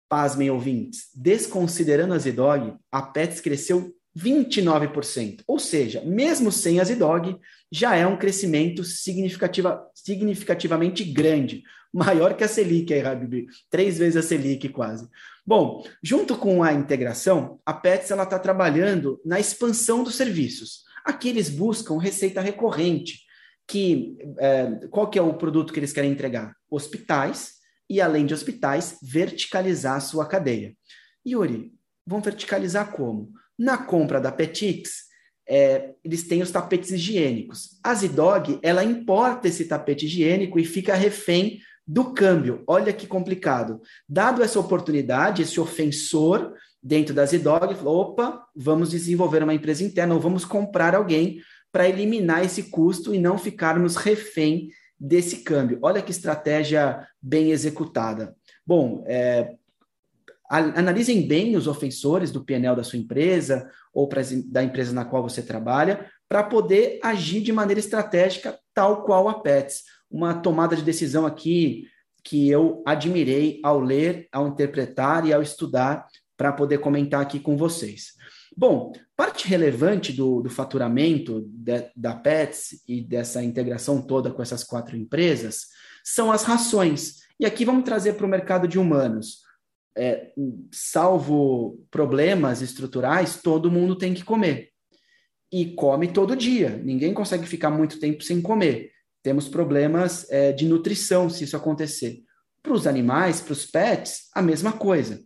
Pasmem, ouvintes, desconsiderando a Zidog, a Pets cresceu 29%, ou seja, mesmo sem a Zidog, já é um crescimento significativa, significativamente grande, maior que a Selic, aí, Habib, três vezes a Selic quase. Bom, junto com a integração, a Pets está trabalhando na expansão dos serviços. Aqui eles buscam receita recorrente, que é, qual que é o produto que eles querem entregar? Hospitais, e além de hospitais, verticalizar a sua cadeia. Yuri, vão verticalizar como? Na compra da Petix, é, eles têm os tapetes higiênicos. A Zidog, ela importa esse tapete higiênico e fica refém do câmbio. Olha que complicado. Dado essa oportunidade, esse ofensor dentro da Zidog falou: opa, vamos desenvolver uma empresa interna ou vamos comprar alguém para eliminar esse custo e não ficarmos refém desse câmbio. Olha que estratégia bem executada. Bom, é, analisem bem os ofensores do PNL da sua empresa ou pra, da empresa na qual você trabalha para poder agir de maneira estratégica, tal qual a Pets. Uma tomada de decisão aqui que eu admirei ao ler, ao interpretar e ao estudar para poder comentar aqui com vocês. Bom, parte relevante do, do faturamento de, da Pets e dessa integração toda com essas quatro empresas são as rações. E aqui vamos trazer para o mercado de humanos. É, salvo problemas estruturais, todo mundo tem que comer. E come todo dia. Ninguém consegue ficar muito tempo sem comer. Temos problemas é, de nutrição se isso acontecer. Para os animais, para os pets, a mesma coisa.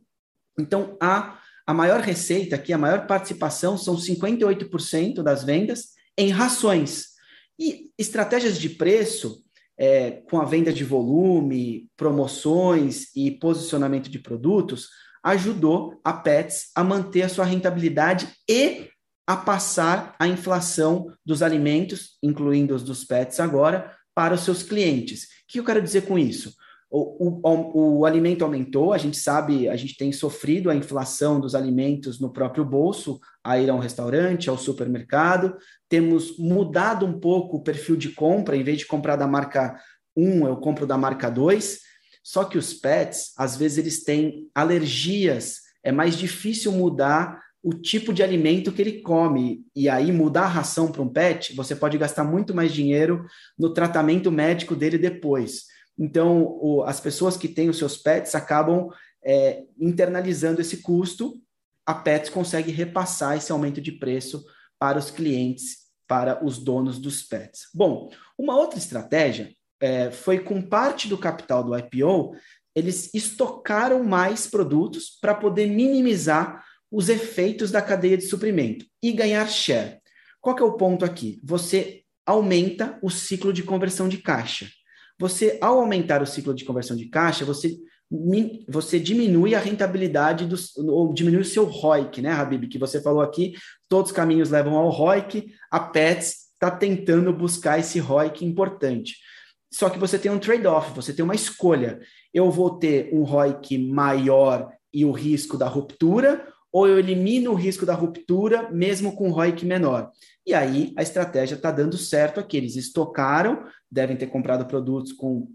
Então, a, a maior receita aqui, a maior participação são 58% das vendas em rações. E estratégias de preço, é, com a venda de volume, promoções e posicionamento de produtos, ajudou a Pets a manter a sua rentabilidade e a passar a inflação dos alimentos, incluindo os dos pets agora, para os seus clientes. O que eu quero dizer com isso? O, o, o, alimento aumentou, a gente sabe, a gente tem sofrido a inflação dos alimentos no próprio bolso, a ir a um restaurante, ao supermercado, temos mudado um pouco o perfil de compra, em vez de comprar da marca 1, eu compro da marca 2, só que os pets, às vezes eles têm alergias, é mais difícil mudar o tipo de alimento que ele come. E aí, mudar a ração para um pet, você pode gastar muito mais dinheiro no tratamento médico dele depois. Então, o, as pessoas que têm os seus pets acabam é, internalizando esse custo. A Pets consegue repassar esse aumento de preço para os clientes, para os donos dos pets. Bom, uma outra estratégia é, foi com parte do capital do IPO, eles estocaram mais produtos para poder minimizar os efeitos da cadeia de suprimento e ganhar share. Qual que é o ponto aqui? Você aumenta o ciclo de conversão de caixa. Você, ao aumentar o ciclo de conversão de caixa, você, você diminui a rentabilidade, do, ou diminui o seu ROIC, né, Habib? Que você falou aqui, todos os caminhos levam ao ROIC, a Pets está tentando buscar esse ROIC importante. Só que você tem um trade-off, você tem uma escolha. Eu vou ter um ROIC maior e o risco da ruptura, ou eu elimino o risco da ruptura mesmo com ROIC menor. E aí a estratégia está dando certo aqui. Eles estocaram, devem ter comprado produtos com,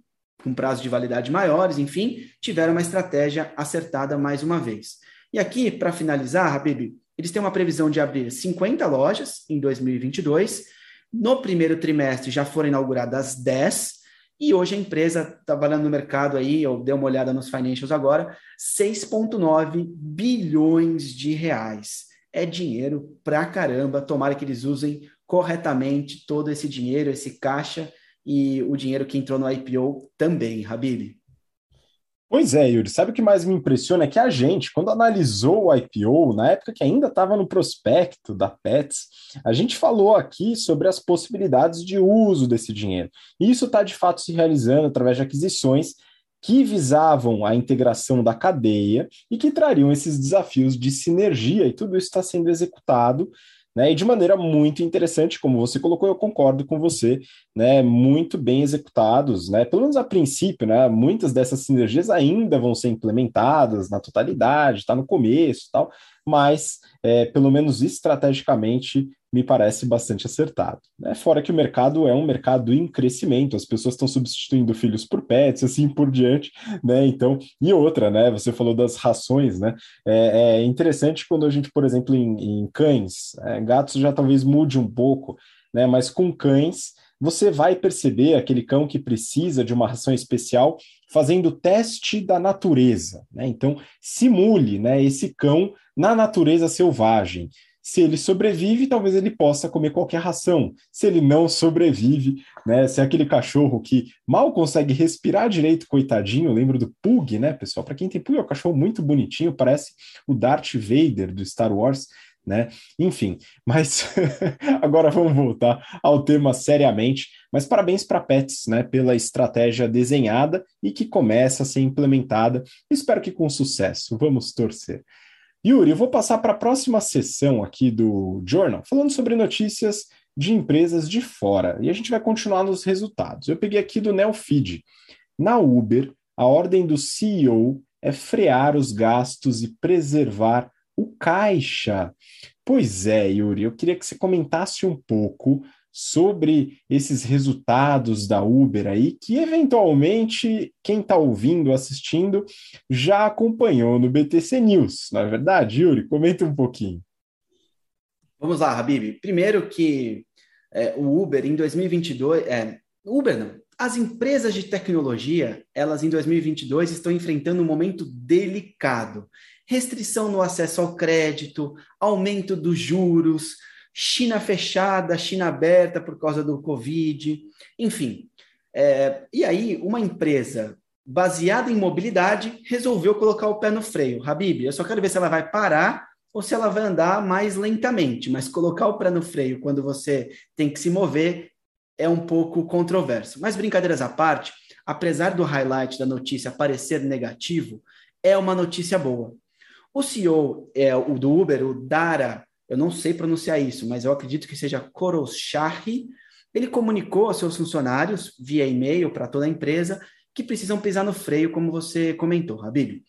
com prazo de validade maiores, enfim, tiveram uma estratégia acertada mais uma vez. E aqui, para finalizar, Habib, eles têm uma previsão de abrir 50 lojas em 2022. No primeiro trimestre já foram inauguradas 10, e hoje a empresa, trabalhando no mercado aí, eu dei uma olhada nos financials agora, 6,9 bilhões de reais. É dinheiro pra caramba. Tomara que eles usem corretamente todo esse dinheiro, esse caixa e o dinheiro que entrou no IPO também, Habib. Pois é, Yuri. Sabe o que mais me impressiona? É que a gente, quando analisou o IPO, na época que ainda estava no prospecto da Pets, a gente falou aqui sobre as possibilidades de uso desse dinheiro. E isso está de fato se realizando através de aquisições que visavam a integração da cadeia e que trariam esses desafios de sinergia, e tudo isso está sendo executado né? E de maneira muito interessante, como você colocou, eu concordo com você, né? Muito bem executados, né? Pelo menos a princípio, né? Muitas dessas sinergias ainda vão ser implementadas na totalidade, está no começo, tal, mas é, pelo menos estrategicamente me parece bastante acertado. Né? Fora que o mercado é um mercado em crescimento, as pessoas estão substituindo filhos por pets, assim por diante, né? Então, e outra, né? Você falou das rações, né? É, é interessante quando a gente, por exemplo, em, em cães, é, gatos já talvez mude um pouco, né? Mas com cães você vai perceber aquele cão que precisa de uma ração especial fazendo teste da natureza. Né? Então, simule né, esse cão na natureza selvagem. Se ele sobrevive, talvez ele possa comer qualquer ração. Se ele não sobrevive, né? Se é aquele cachorro que mal consegue respirar direito, coitadinho, lembro do Pug, né, pessoal? Para quem tem Pug, é um cachorro muito bonitinho, parece o Darth Vader do Star Wars, né? Enfim, mas agora vamos voltar ao tema seriamente. Mas parabéns para Pets, né, pela estratégia desenhada e que começa a ser implementada. Espero que com sucesso. Vamos torcer. Yuri, eu vou passar para a próxima sessão aqui do Journal, falando sobre notícias de empresas de fora. E a gente vai continuar nos resultados. Eu peguei aqui do Neofeed. Na Uber, a ordem do CEO é frear os gastos e preservar o caixa. Pois é, Yuri, eu queria que você comentasse um pouco sobre esses resultados da Uber aí, que eventualmente quem está ouvindo, assistindo, já acompanhou no BTC News, não é verdade, Yuri? Comenta um pouquinho. Vamos lá, Habib. Primeiro que é, o Uber em 2022, é, Uber não, as empresas de tecnologia, elas em 2022 estão enfrentando um momento delicado. Restrição no acesso ao crédito, aumento dos juros, China fechada, China aberta por causa do Covid, enfim. É, e aí, uma empresa baseada em mobilidade resolveu colocar o pé no freio. Habib, eu só quero ver se ela vai parar ou se ela vai andar mais lentamente, mas colocar o pé no freio quando você tem que se mover é um pouco controverso. Mas brincadeiras à parte, apesar do highlight da notícia parecer negativo, é uma notícia boa. O CEO é, o do Uber, o Dara eu não sei pronunciar isso, mas eu acredito que seja Koroshahi, ele comunicou aos seus funcionários, via e-mail para toda a empresa, que precisam pisar no freio, como você comentou, Habib.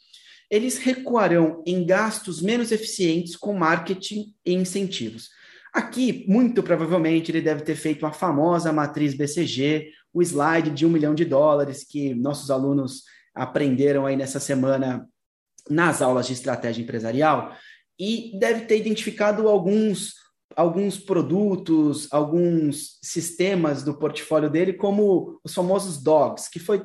Eles recuarão em gastos menos eficientes com marketing e incentivos. Aqui, muito provavelmente, ele deve ter feito a famosa matriz BCG, o slide de um milhão de dólares que nossos alunos aprenderam aí nessa semana nas aulas de estratégia empresarial, e deve ter identificado alguns alguns produtos, alguns sistemas do portfólio dele, como os famosos DOGs, que foi,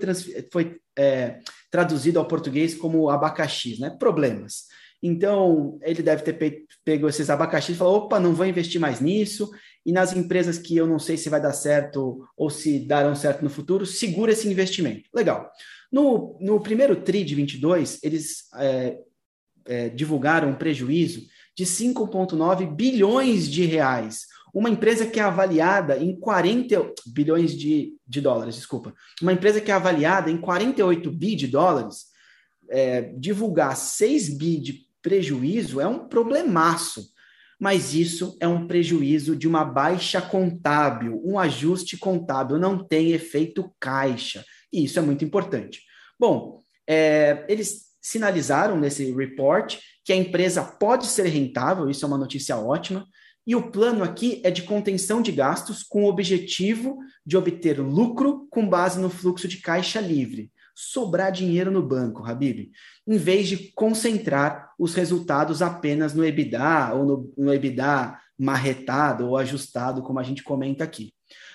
foi é, traduzido ao português como abacaxis, né? Problemas. Então, ele deve ter pe pego esses abacaxis e falou: opa, não vou investir mais nisso. E nas empresas que eu não sei se vai dar certo ou se darão certo no futuro, segura esse investimento. Legal. No, no primeiro TRI de 22, eles é, é, divulgaram um prejuízo de 5,9 bilhões de reais. Uma empresa que é avaliada em 40 bilhões de, de dólares, desculpa. Uma empresa que é avaliada em 48 bi de dólares, é, divulgar 6 bi de prejuízo é um problemaço. Mas isso é um prejuízo de uma baixa contábil, um ajuste contábil, não tem efeito caixa. E isso é muito importante. Bom, é, eles sinalizaram nesse report que a empresa pode ser rentável, isso é uma notícia ótima, e o plano aqui é de contenção de gastos com o objetivo de obter lucro com base no fluxo de caixa livre, sobrar dinheiro no banco, Habib, em vez de concentrar os resultados apenas no EBITDA ou no, no EBITDA marretado ou ajustado, como a gente comenta aqui.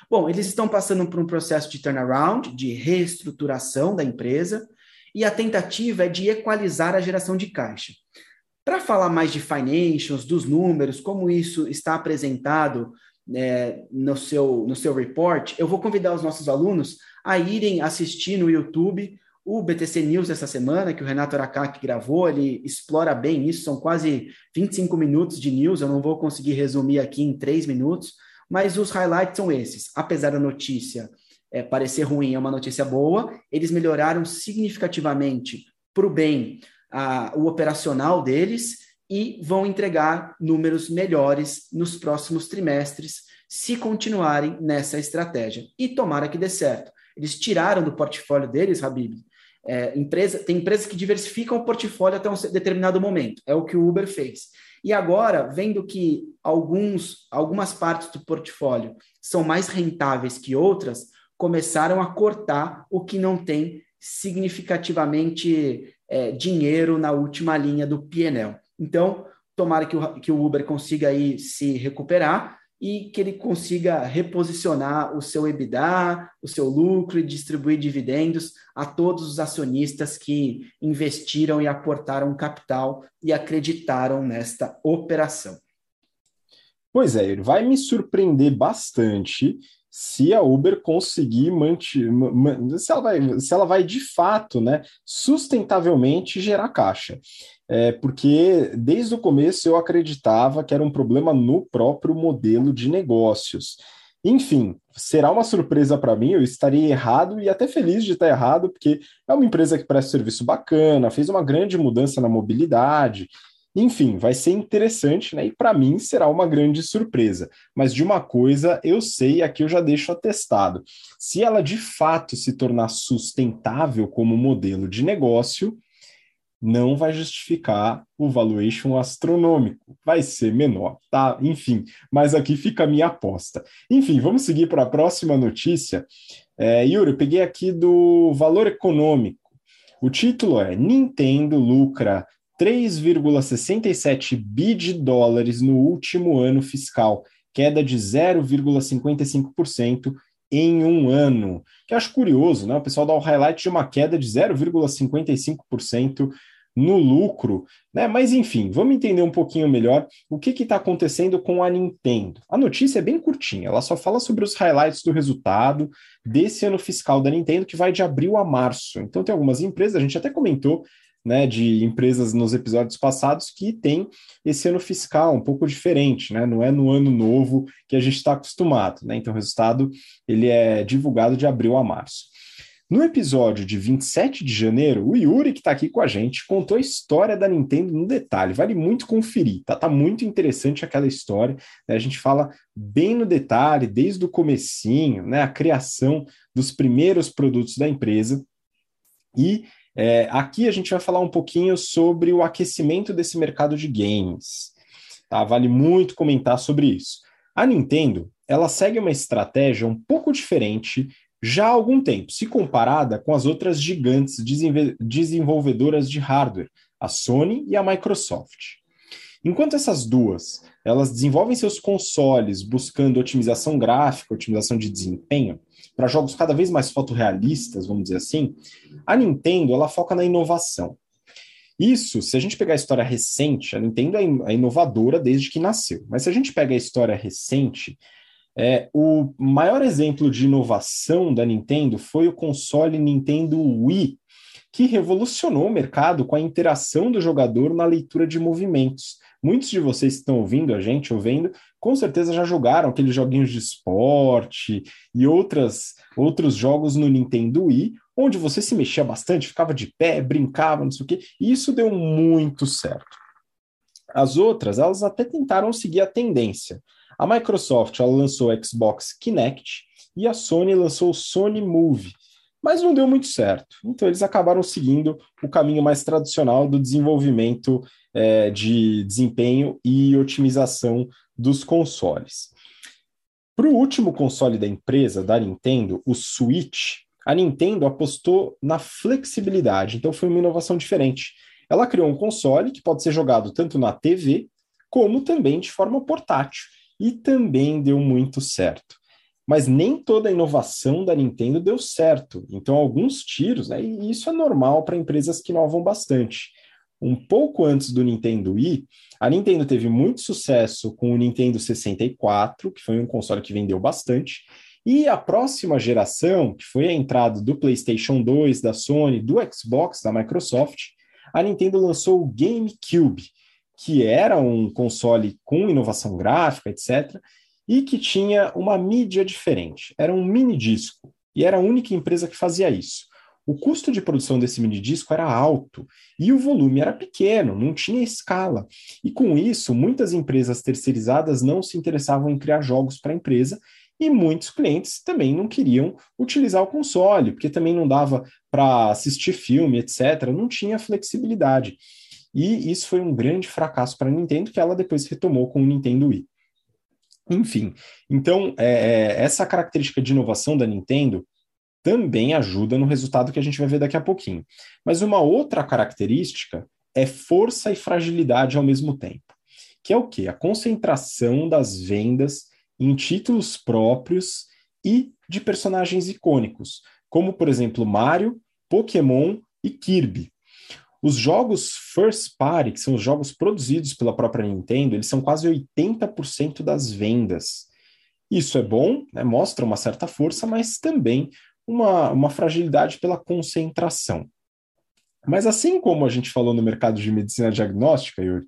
Bom, eles estão passando por um processo de turnaround, de reestruturação da empresa, e a tentativa é de equalizar a geração de caixa. Para falar mais de financials, dos números, como isso está apresentado é, no, seu, no seu report, eu vou convidar os nossos alunos a irem assistir no YouTube o BTC News essa semana, que o Renato Aracaki gravou, ele explora bem isso, são quase 25 minutos de news, eu não vou conseguir resumir aqui em três minutos, mas os highlights são esses. Apesar da notícia é, parecer ruim, é uma notícia boa. Eles melhoraram significativamente para o bem a, o operacional deles e vão entregar números melhores nos próximos trimestres se continuarem nessa estratégia. E tomara que dê certo. Eles tiraram do portfólio deles, Habib, é, empresa, tem empresas que diversificam o portfólio até um determinado momento. É o que o Uber fez. E agora, vendo que alguns, algumas partes do portfólio são mais rentáveis que outras, começaram a cortar o que não tem significativamente é, dinheiro na última linha do PNL. Então, tomara que o, que o Uber consiga aí se recuperar e que ele consiga reposicionar o seu EBITDA, o seu lucro e distribuir dividendos a todos os acionistas que investiram e aportaram capital e acreditaram nesta operação. Pois é, ele vai me surpreender bastante se a Uber conseguir manter, se ela vai, se ela vai de fato, né, sustentavelmente gerar caixa. É, porque desde o começo eu acreditava que era um problema no próprio modelo de negócios. Enfim, será uma surpresa para mim, eu estaria errado e até feliz de estar errado, porque é uma empresa que presta serviço bacana, fez uma grande mudança na mobilidade, enfim, vai ser interessante, né? E para mim será uma grande surpresa. Mas de uma coisa eu sei, aqui eu já deixo atestado: se ela de fato se tornar sustentável como modelo de negócio, não vai justificar o valuation astronômico, vai ser menor, tá? Enfim, mas aqui fica a minha aposta. Enfim, vamos seguir para a próxima notícia. É, Yuri, eu peguei aqui do valor econômico. O título é Nintendo lucra 3,67 bi de dólares no último ano fiscal, queda de 0,55% em um ano. Que acho curioso, né? O pessoal dá o highlight de uma queda de 0,55% no lucro, né? Mas enfim, vamos entender um pouquinho melhor o que está acontecendo com a Nintendo. A notícia é bem curtinha, ela só fala sobre os highlights do resultado desse ano fiscal da Nintendo, que vai de abril a março. Então tem algumas empresas, a gente até comentou né, de empresas nos episódios passados que tem esse ano fiscal um pouco diferente, né? Não é no ano novo que a gente está acostumado, né? Então o resultado ele é divulgado de abril a março. No episódio de 27 de janeiro, o Yuri, que está aqui com a gente, contou a história da Nintendo no detalhe. Vale muito conferir, tá? Tá muito interessante aquela história. Né? A gente fala bem no detalhe, desde o comecinho, né? A criação dos primeiros produtos da empresa E é, aqui a gente vai falar um pouquinho sobre o aquecimento desse mercado de games. Tá? Vale muito comentar sobre isso. A Nintendo ela segue uma estratégia um pouco diferente já há algum tempo, se comparada com as outras gigantes desenvolvedoras de hardware, a Sony e a Microsoft. Enquanto essas duas elas desenvolvem seus consoles buscando otimização gráfica, otimização de desempenho, para jogos cada vez mais fotorrealistas, vamos dizer assim, a Nintendo ela foca na inovação. Isso, se a gente pegar a história recente, a Nintendo é, é inovadora desde que nasceu, mas se a gente pega a história recente, é, o maior exemplo de inovação da Nintendo foi o console Nintendo Wii, que revolucionou o mercado com a interação do jogador na leitura de movimentos. Muitos de vocês que estão ouvindo a gente, ouvindo, com certeza já jogaram aqueles joguinhos de esporte e outras, outros jogos no Nintendo Wii, onde você se mexia bastante, ficava de pé, brincava, não sei o quê, e isso deu muito certo. As outras, elas até tentaram seguir a tendência. A Microsoft ela lançou o Xbox Kinect e a Sony lançou o Sony Move, mas não deu muito certo. Então eles acabaram seguindo o caminho mais tradicional do desenvolvimento é, de desempenho e otimização dos consoles. Para o último console da empresa, da Nintendo, o Switch, a Nintendo apostou na flexibilidade, então foi uma inovação diferente. Ela criou um console que pode ser jogado tanto na TV como também de forma portátil, e também deu muito certo mas nem toda a inovação da Nintendo deu certo. Então, alguns tiros, né, e isso é normal para empresas que inovam bastante. Um pouco antes do Nintendo Wii, a Nintendo teve muito sucesso com o Nintendo 64, que foi um console que vendeu bastante, e a próxima geração, que foi a entrada do PlayStation 2, da Sony, do Xbox, da Microsoft, a Nintendo lançou o GameCube, que era um console com inovação gráfica, etc., e que tinha uma mídia diferente. Era um mini disco e era a única empresa que fazia isso. O custo de produção desse mini disco era alto e o volume era pequeno, não tinha escala. E com isso, muitas empresas terceirizadas não se interessavam em criar jogos para a empresa e muitos clientes também não queriam utilizar o console, porque também não dava para assistir filme, etc. Não tinha flexibilidade. E isso foi um grande fracasso para a Nintendo, que ela depois retomou com o Nintendo Wii. Enfim, então é, é, essa característica de inovação da Nintendo também ajuda no resultado que a gente vai ver daqui a pouquinho. Mas uma outra característica é força e fragilidade ao mesmo tempo, que é o que? A concentração das vendas em títulos próprios e de personagens icônicos, como por exemplo Mario, Pokémon e Kirby. Os jogos first party, que são os jogos produzidos pela própria Nintendo, eles são quase 80% das vendas. Isso é bom, né? mostra uma certa força, mas também uma, uma fragilidade pela concentração. Mas assim como a gente falou no mercado de medicina diagnóstica, Yuri,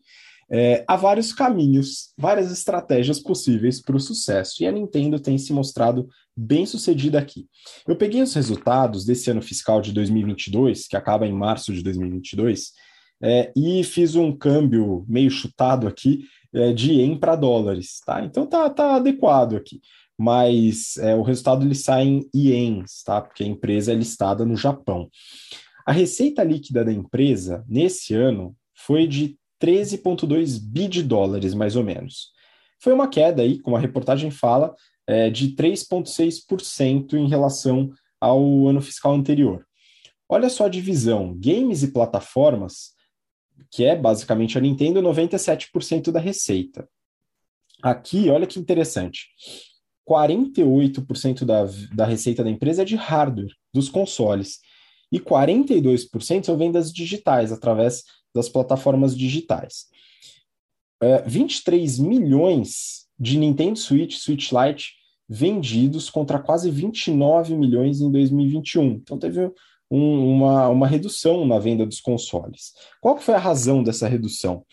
é, há vários caminhos, várias estratégias possíveis para o sucesso, e a Nintendo tem se mostrado bem sucedida aqui. Eu peguei os resultados desse ano fiscal de 2022, que acaba em março de 2022, é, e fiz um câmbio meio chutado aqui é, de ien para dólares, tá? Então tá, tá adequado aqui. Mas é, o resultado ele sai em ienes, tá? Porque a empresa é listada no Japão. A receita líquida da empresa nesse ano foi de 13,2 bi de dólares, mais ou menos. Foi uma queda aí, como a reportagem fala, é, de 3,6% em relação ao ano fiscal anterior. Olha só a divisão: games e plataformas, que é basicamente a Nintendo, 97% da receita. Aqui, olha que interessante: 48% da, da receita da empresa é de hardware, dos consoles, e 42% são vendas digitais, através das plataformas digitais. É, 23 milhões de Nintendo Switch, Switch Lite vendidos contra quase 29 milhões em 2021. Então teve um, uma, uma redução na venda dos consoles. Qual foi a razão dessa redução?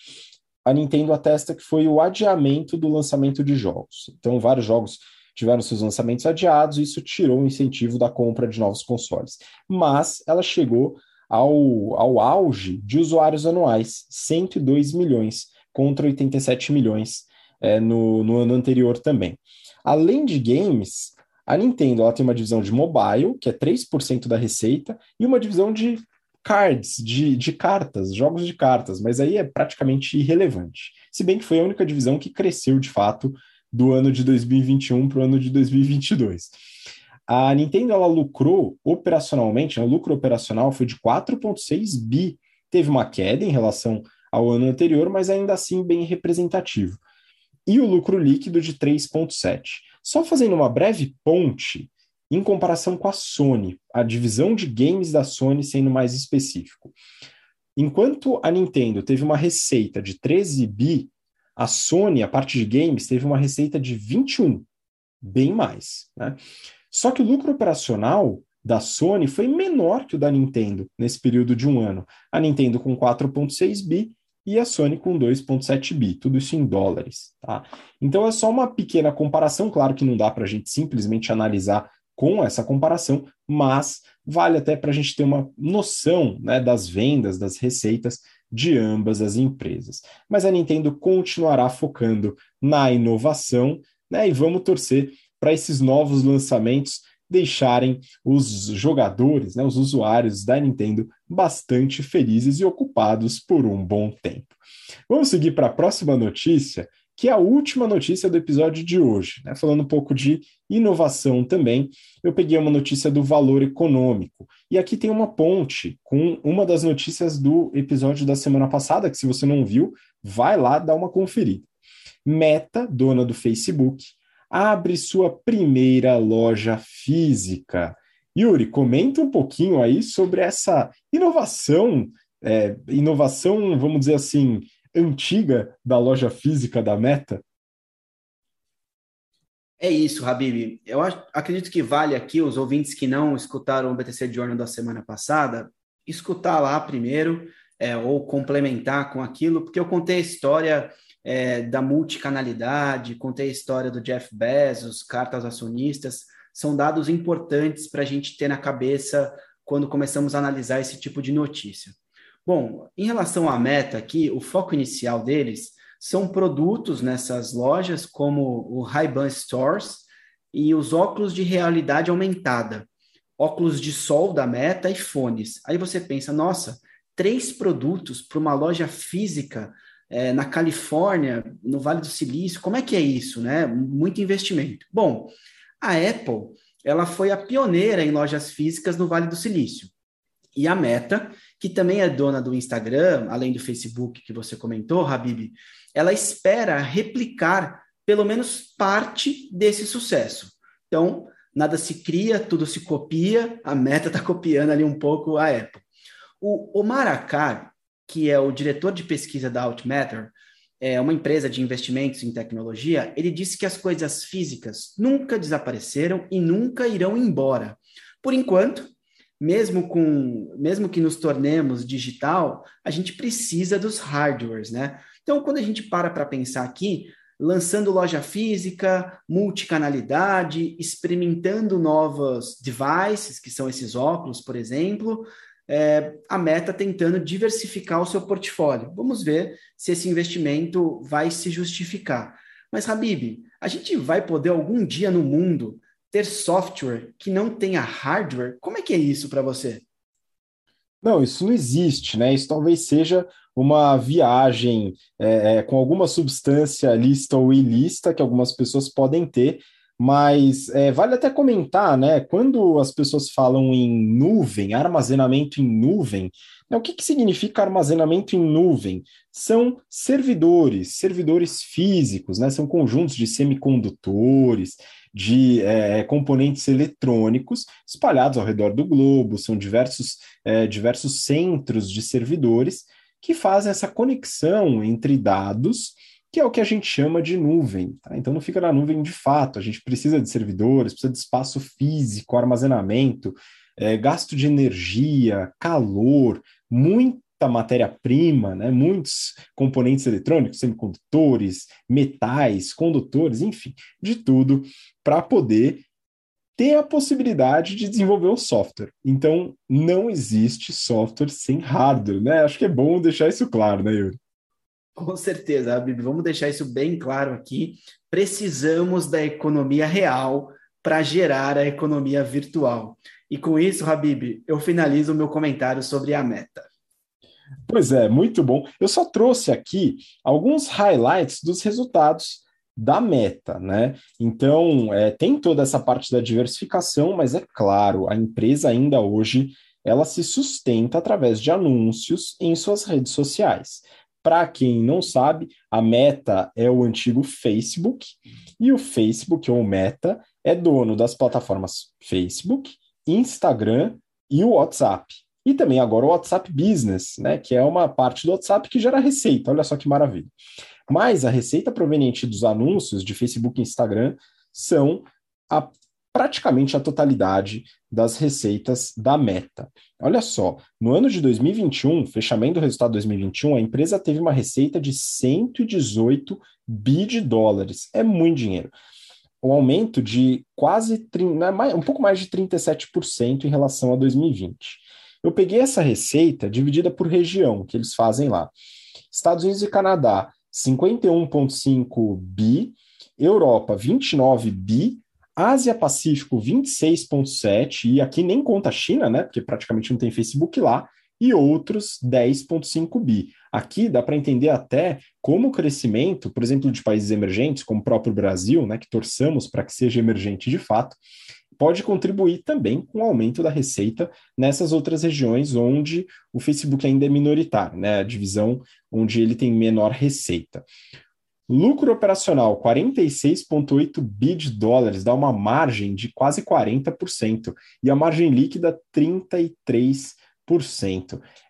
A Nintendo atesta que foi o adiamento do lançamento de jogos. Então vários jogos tiveram seus lançamentos adiados e isso tirou o incentivo da compra de novos consoles. Mas ela chegou ao, ao auge de usuários anuais, 102 milhões, contra 87 milhões é, no, no ano anterior também. Além de games, A Nintendo ela tem uma divisão de mobile, que é 3% da receita, e uma divisão de cards, de, de cartas, jogos de cartas, mas aí é praticamente irrelevante. Se bem que foi a única divisão que cresceu de fato do ano de 2021 para o ano de 2022. A Nintendo ela lucrou operacionalmente, né, o lucro operacional foi de 4,6 bi. Teve uma queda em relação ao ano anterior, mas ainda assim bem representativo. E o lucro líquido de 3,7. Só fazendo uma breve ponte em comparação com a Sony, a divisão de games da Sony sendo mais específico. Enquanto a Nintendo teve uma receita de 13 bi, a Sony, a parte de games, teve uma receita de 21, bem mais. Né? Só que o lucro operacional da Sony foi menor que o da Nintendo nesse período de um ano. A Nintendo com 4,6 bi e a Sony com 2,7 bi, tudo isso em dólares. Tá? Então é só uma pequena comparação, claro que não dá para a gente simplesmente analisar com essa comparação, mas vale até para a gente ter uma noção né, das vendas, das receitas de ambas as empresas. Mas a Nintendo continuará focando na inovação, né, e vamos torcer para esses novos lançamentos deixarem os jogadores, né, os usuários da Nintendo bastante felizes e ocupados por um bom tempo. Vamos seguir para a próxima notícia, que é a última notícia do episódio de hoje, né? falando um pouco de inovação também. Eu peguei uma notícia do valor econômico. E aqui tem uma ponte com uma das notícias do episódio da semana passada, que se você não viu, vai lá dar uma conferida. Meta, dona do Facebook, abre sua primeira loja física. Yuri, comenta um pouquinho aí sobre essa inovação, é, inovação, vamos dizer assim, antiga da loja física da Meta? É isso, Habib. Eu acredito que vale aqui os ouvintes que não escutaram o BTC Journal da semana passada, escutar lá primeiro, é, ou complementar com aquilo, porque eu contei a história é, da multicanalidade, contei a história do Jeff Bezos, cartas acionistas, são dados importantes para a gente ter na cabeça quando começamos a analisar esse tipo de notícia. Bom, em relação à meta aqui, o foco inicial deles são produtos nessas lojas, como o Ray-Ban Stores e os óculos de realidade aumentada, óculos de sol da Meta e fones. Aí você pensa, nossa, três produtos para uma loja física é, na Califórnia, no Vale do Silício, como é que é isso, né? Muito investimento. Bom, a Apple, ela foi a pioneira em lojas físicas no Vale do Silício. E a Meta, que também é dona do Instagram, além do Facebook que você comentou, Habib, ela espera replicar pelo menos parte desse sucesso. Então, nada se cria, tudo se copia, a Meta está copiando ali um pouco a Apple. O Omar Akar, que é o diretor de pesquisa da Altmatter, é uma empresa de investimentos em tecnologia, ele disse que as coisas físicas nunca desapareceram e nunca irão embora. Por enquanto, mesmo com mesmo que nos tornemos digital, a gente precisa dos hardwares, né? Então, quando a gente para para pensar aqui, lançando loja física, multicanalidade, experimentando novos devices, que são esses óculos, por exemplo, é, a Meta tentando diversificar o seu portfólio. Vamos ver se esse investimento vai se justificar. Mas, Habib, a gente vai poder algum dia no mundo ter software que não tenha hardware? Como é que é isso para você? Não, isso não existe, né? Isso talvez seja uma viagem é, é, com alguma substância lista ou ilícita que algumas pessoas podem ter, mas é, vale até comentar, né? Quando as pessoas falam em nuvem, armazenamento em nuvem, né, o que, que significa armazenamento em nuvem? São servidores, servidores físicos, né? São conjuntos de semicondutores, de é, componentes eletrônicos espalhados ao redor do globo, são diversos, é, diversos centros de servidores que fazem essa conexão entre dados, que é o que a gente chama de nuvem. Tá? Então não fica na nuvem de fato, a gente precisa de servidores, precisa de espaço físico, armazenamento, é, gasto de energia, calor, muito matéria-prima, né? muitos componentes eletrônicos, semicondutores, metais, condutores, enfim, de tudo, para poder ter a possibilidade de desenvolver o software. Então, não existe software sem hardware, né? Acho que é bom deixar isso claro, né, Yuri? Com certeza, Bibi. Vamos deixar isso bem claro aqui. Precisamos da economia real para gerar a economia virtual. E com isso, Habib, eu finalizo o meu comentário sobre a meta. Pois é, muito bom. Eu só trouxe aqui alguns highlights dos resultados da meta, né? Então, é, tem toda essa parte da diversificação, mas é claro, a empresa ainda hoje ela se sustenta através de anúncios em suas redes sociais. Para quem não sabe, a Meta é o antigo Facebook e o Facebook ou Meta é dono das plataformas Facebook, Instagram e o WhatsApp. E também agora o WhatsApp Business, né, que é uma parte do WhatsApp que gera receita. Olha só que maravilha. Mas a receita proveniente dos anúncios de Facebook e Instagram são a, praticamente a totalidade das receitas da Meta. Olha só, no ano de 2021, fechamento do resultado de 2021, a empresa teve uma receita de 118 bi de dólares. É muito dinheiro. Um aumento de quase né, um pouco mais de 37% em relação a 2020. Eu peguei essa receita dividida por região que eles fazem lá. Estados Unidos e Canadá, 51,5 bi, Europa, 29 bi, Ásia Pacífico 26,7, e aqui nem conta a China, né? Porque praticamente não tem Facebook lá, e outros 10,5 bi. Aqui dá para entender até como o crescimento, por exemplo, de países emergentes, como o próprio Brasil, né, que torçamos para que seja emergente de fato, pode contribuir também com o aumento da receita nessas outras regiões onde o Facebook ainda é minoritário, né? A divisão onde ele tem menor receita. Lucro operacional, 46,8 bi de dólares, dá uma margem de quase 40%, e a margem líquida, 33%.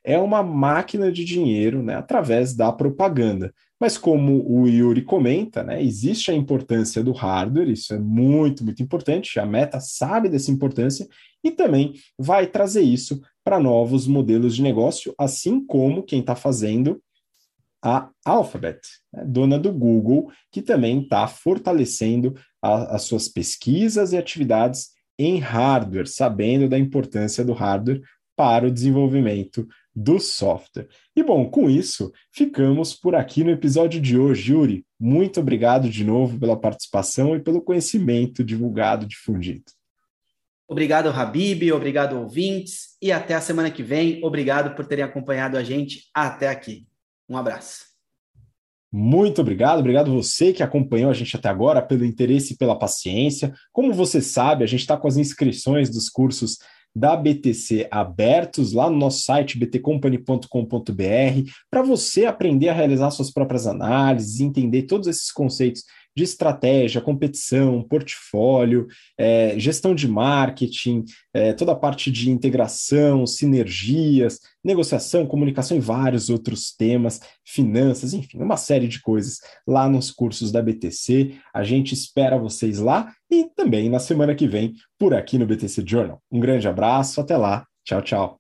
É uma máquina de dinheiro né, através da propaganda. Mas como o Yuri comenta, né, existe a importância do hardware, isso é muito, muito importante, a Meta sabe dessa importância e também vai trazer isso para novos modelos de negócio, assim como quem está fazendo a Alphabet, né, dona do Google, que também está fortalecendo a, as suas pesquisas e atividades em hardware, sabendo da importância do hardware para o desenvolvimento do software. E bom, com isso, ficamos por aqui no episódio de hoje. Yuri, muito obrigado de novo pela participação e pelo conhecimento divulgado, difundido. Obrigado, Habib, obrigado, ouvintes, e até a semana que vem. Obrigado por terem acompanhado a gente até aqui. Um abraço. Muito obrigado, obrigado você que acompanhou a gente até agora, pelo interesse e pela paciência. Como você sabe, a gente está com as inscrições dos cursos da BTC abertos lá no nosso site btcompany.com.br para você aprender a realizar suas próprias análises, entender todos esses conceitos de estratégia, competição, portfólio, é, gestão de marketing, é, toda a parte de integração, sinergias, negociação, comunicação e vários outros temas, finanças, enfim, uma série de coisas lá nos cursos da BTC. A gente espera vocês lá e também na semana que vem por aqui no BTC Journal. Um grande abraço, até lá, tchau, tchau.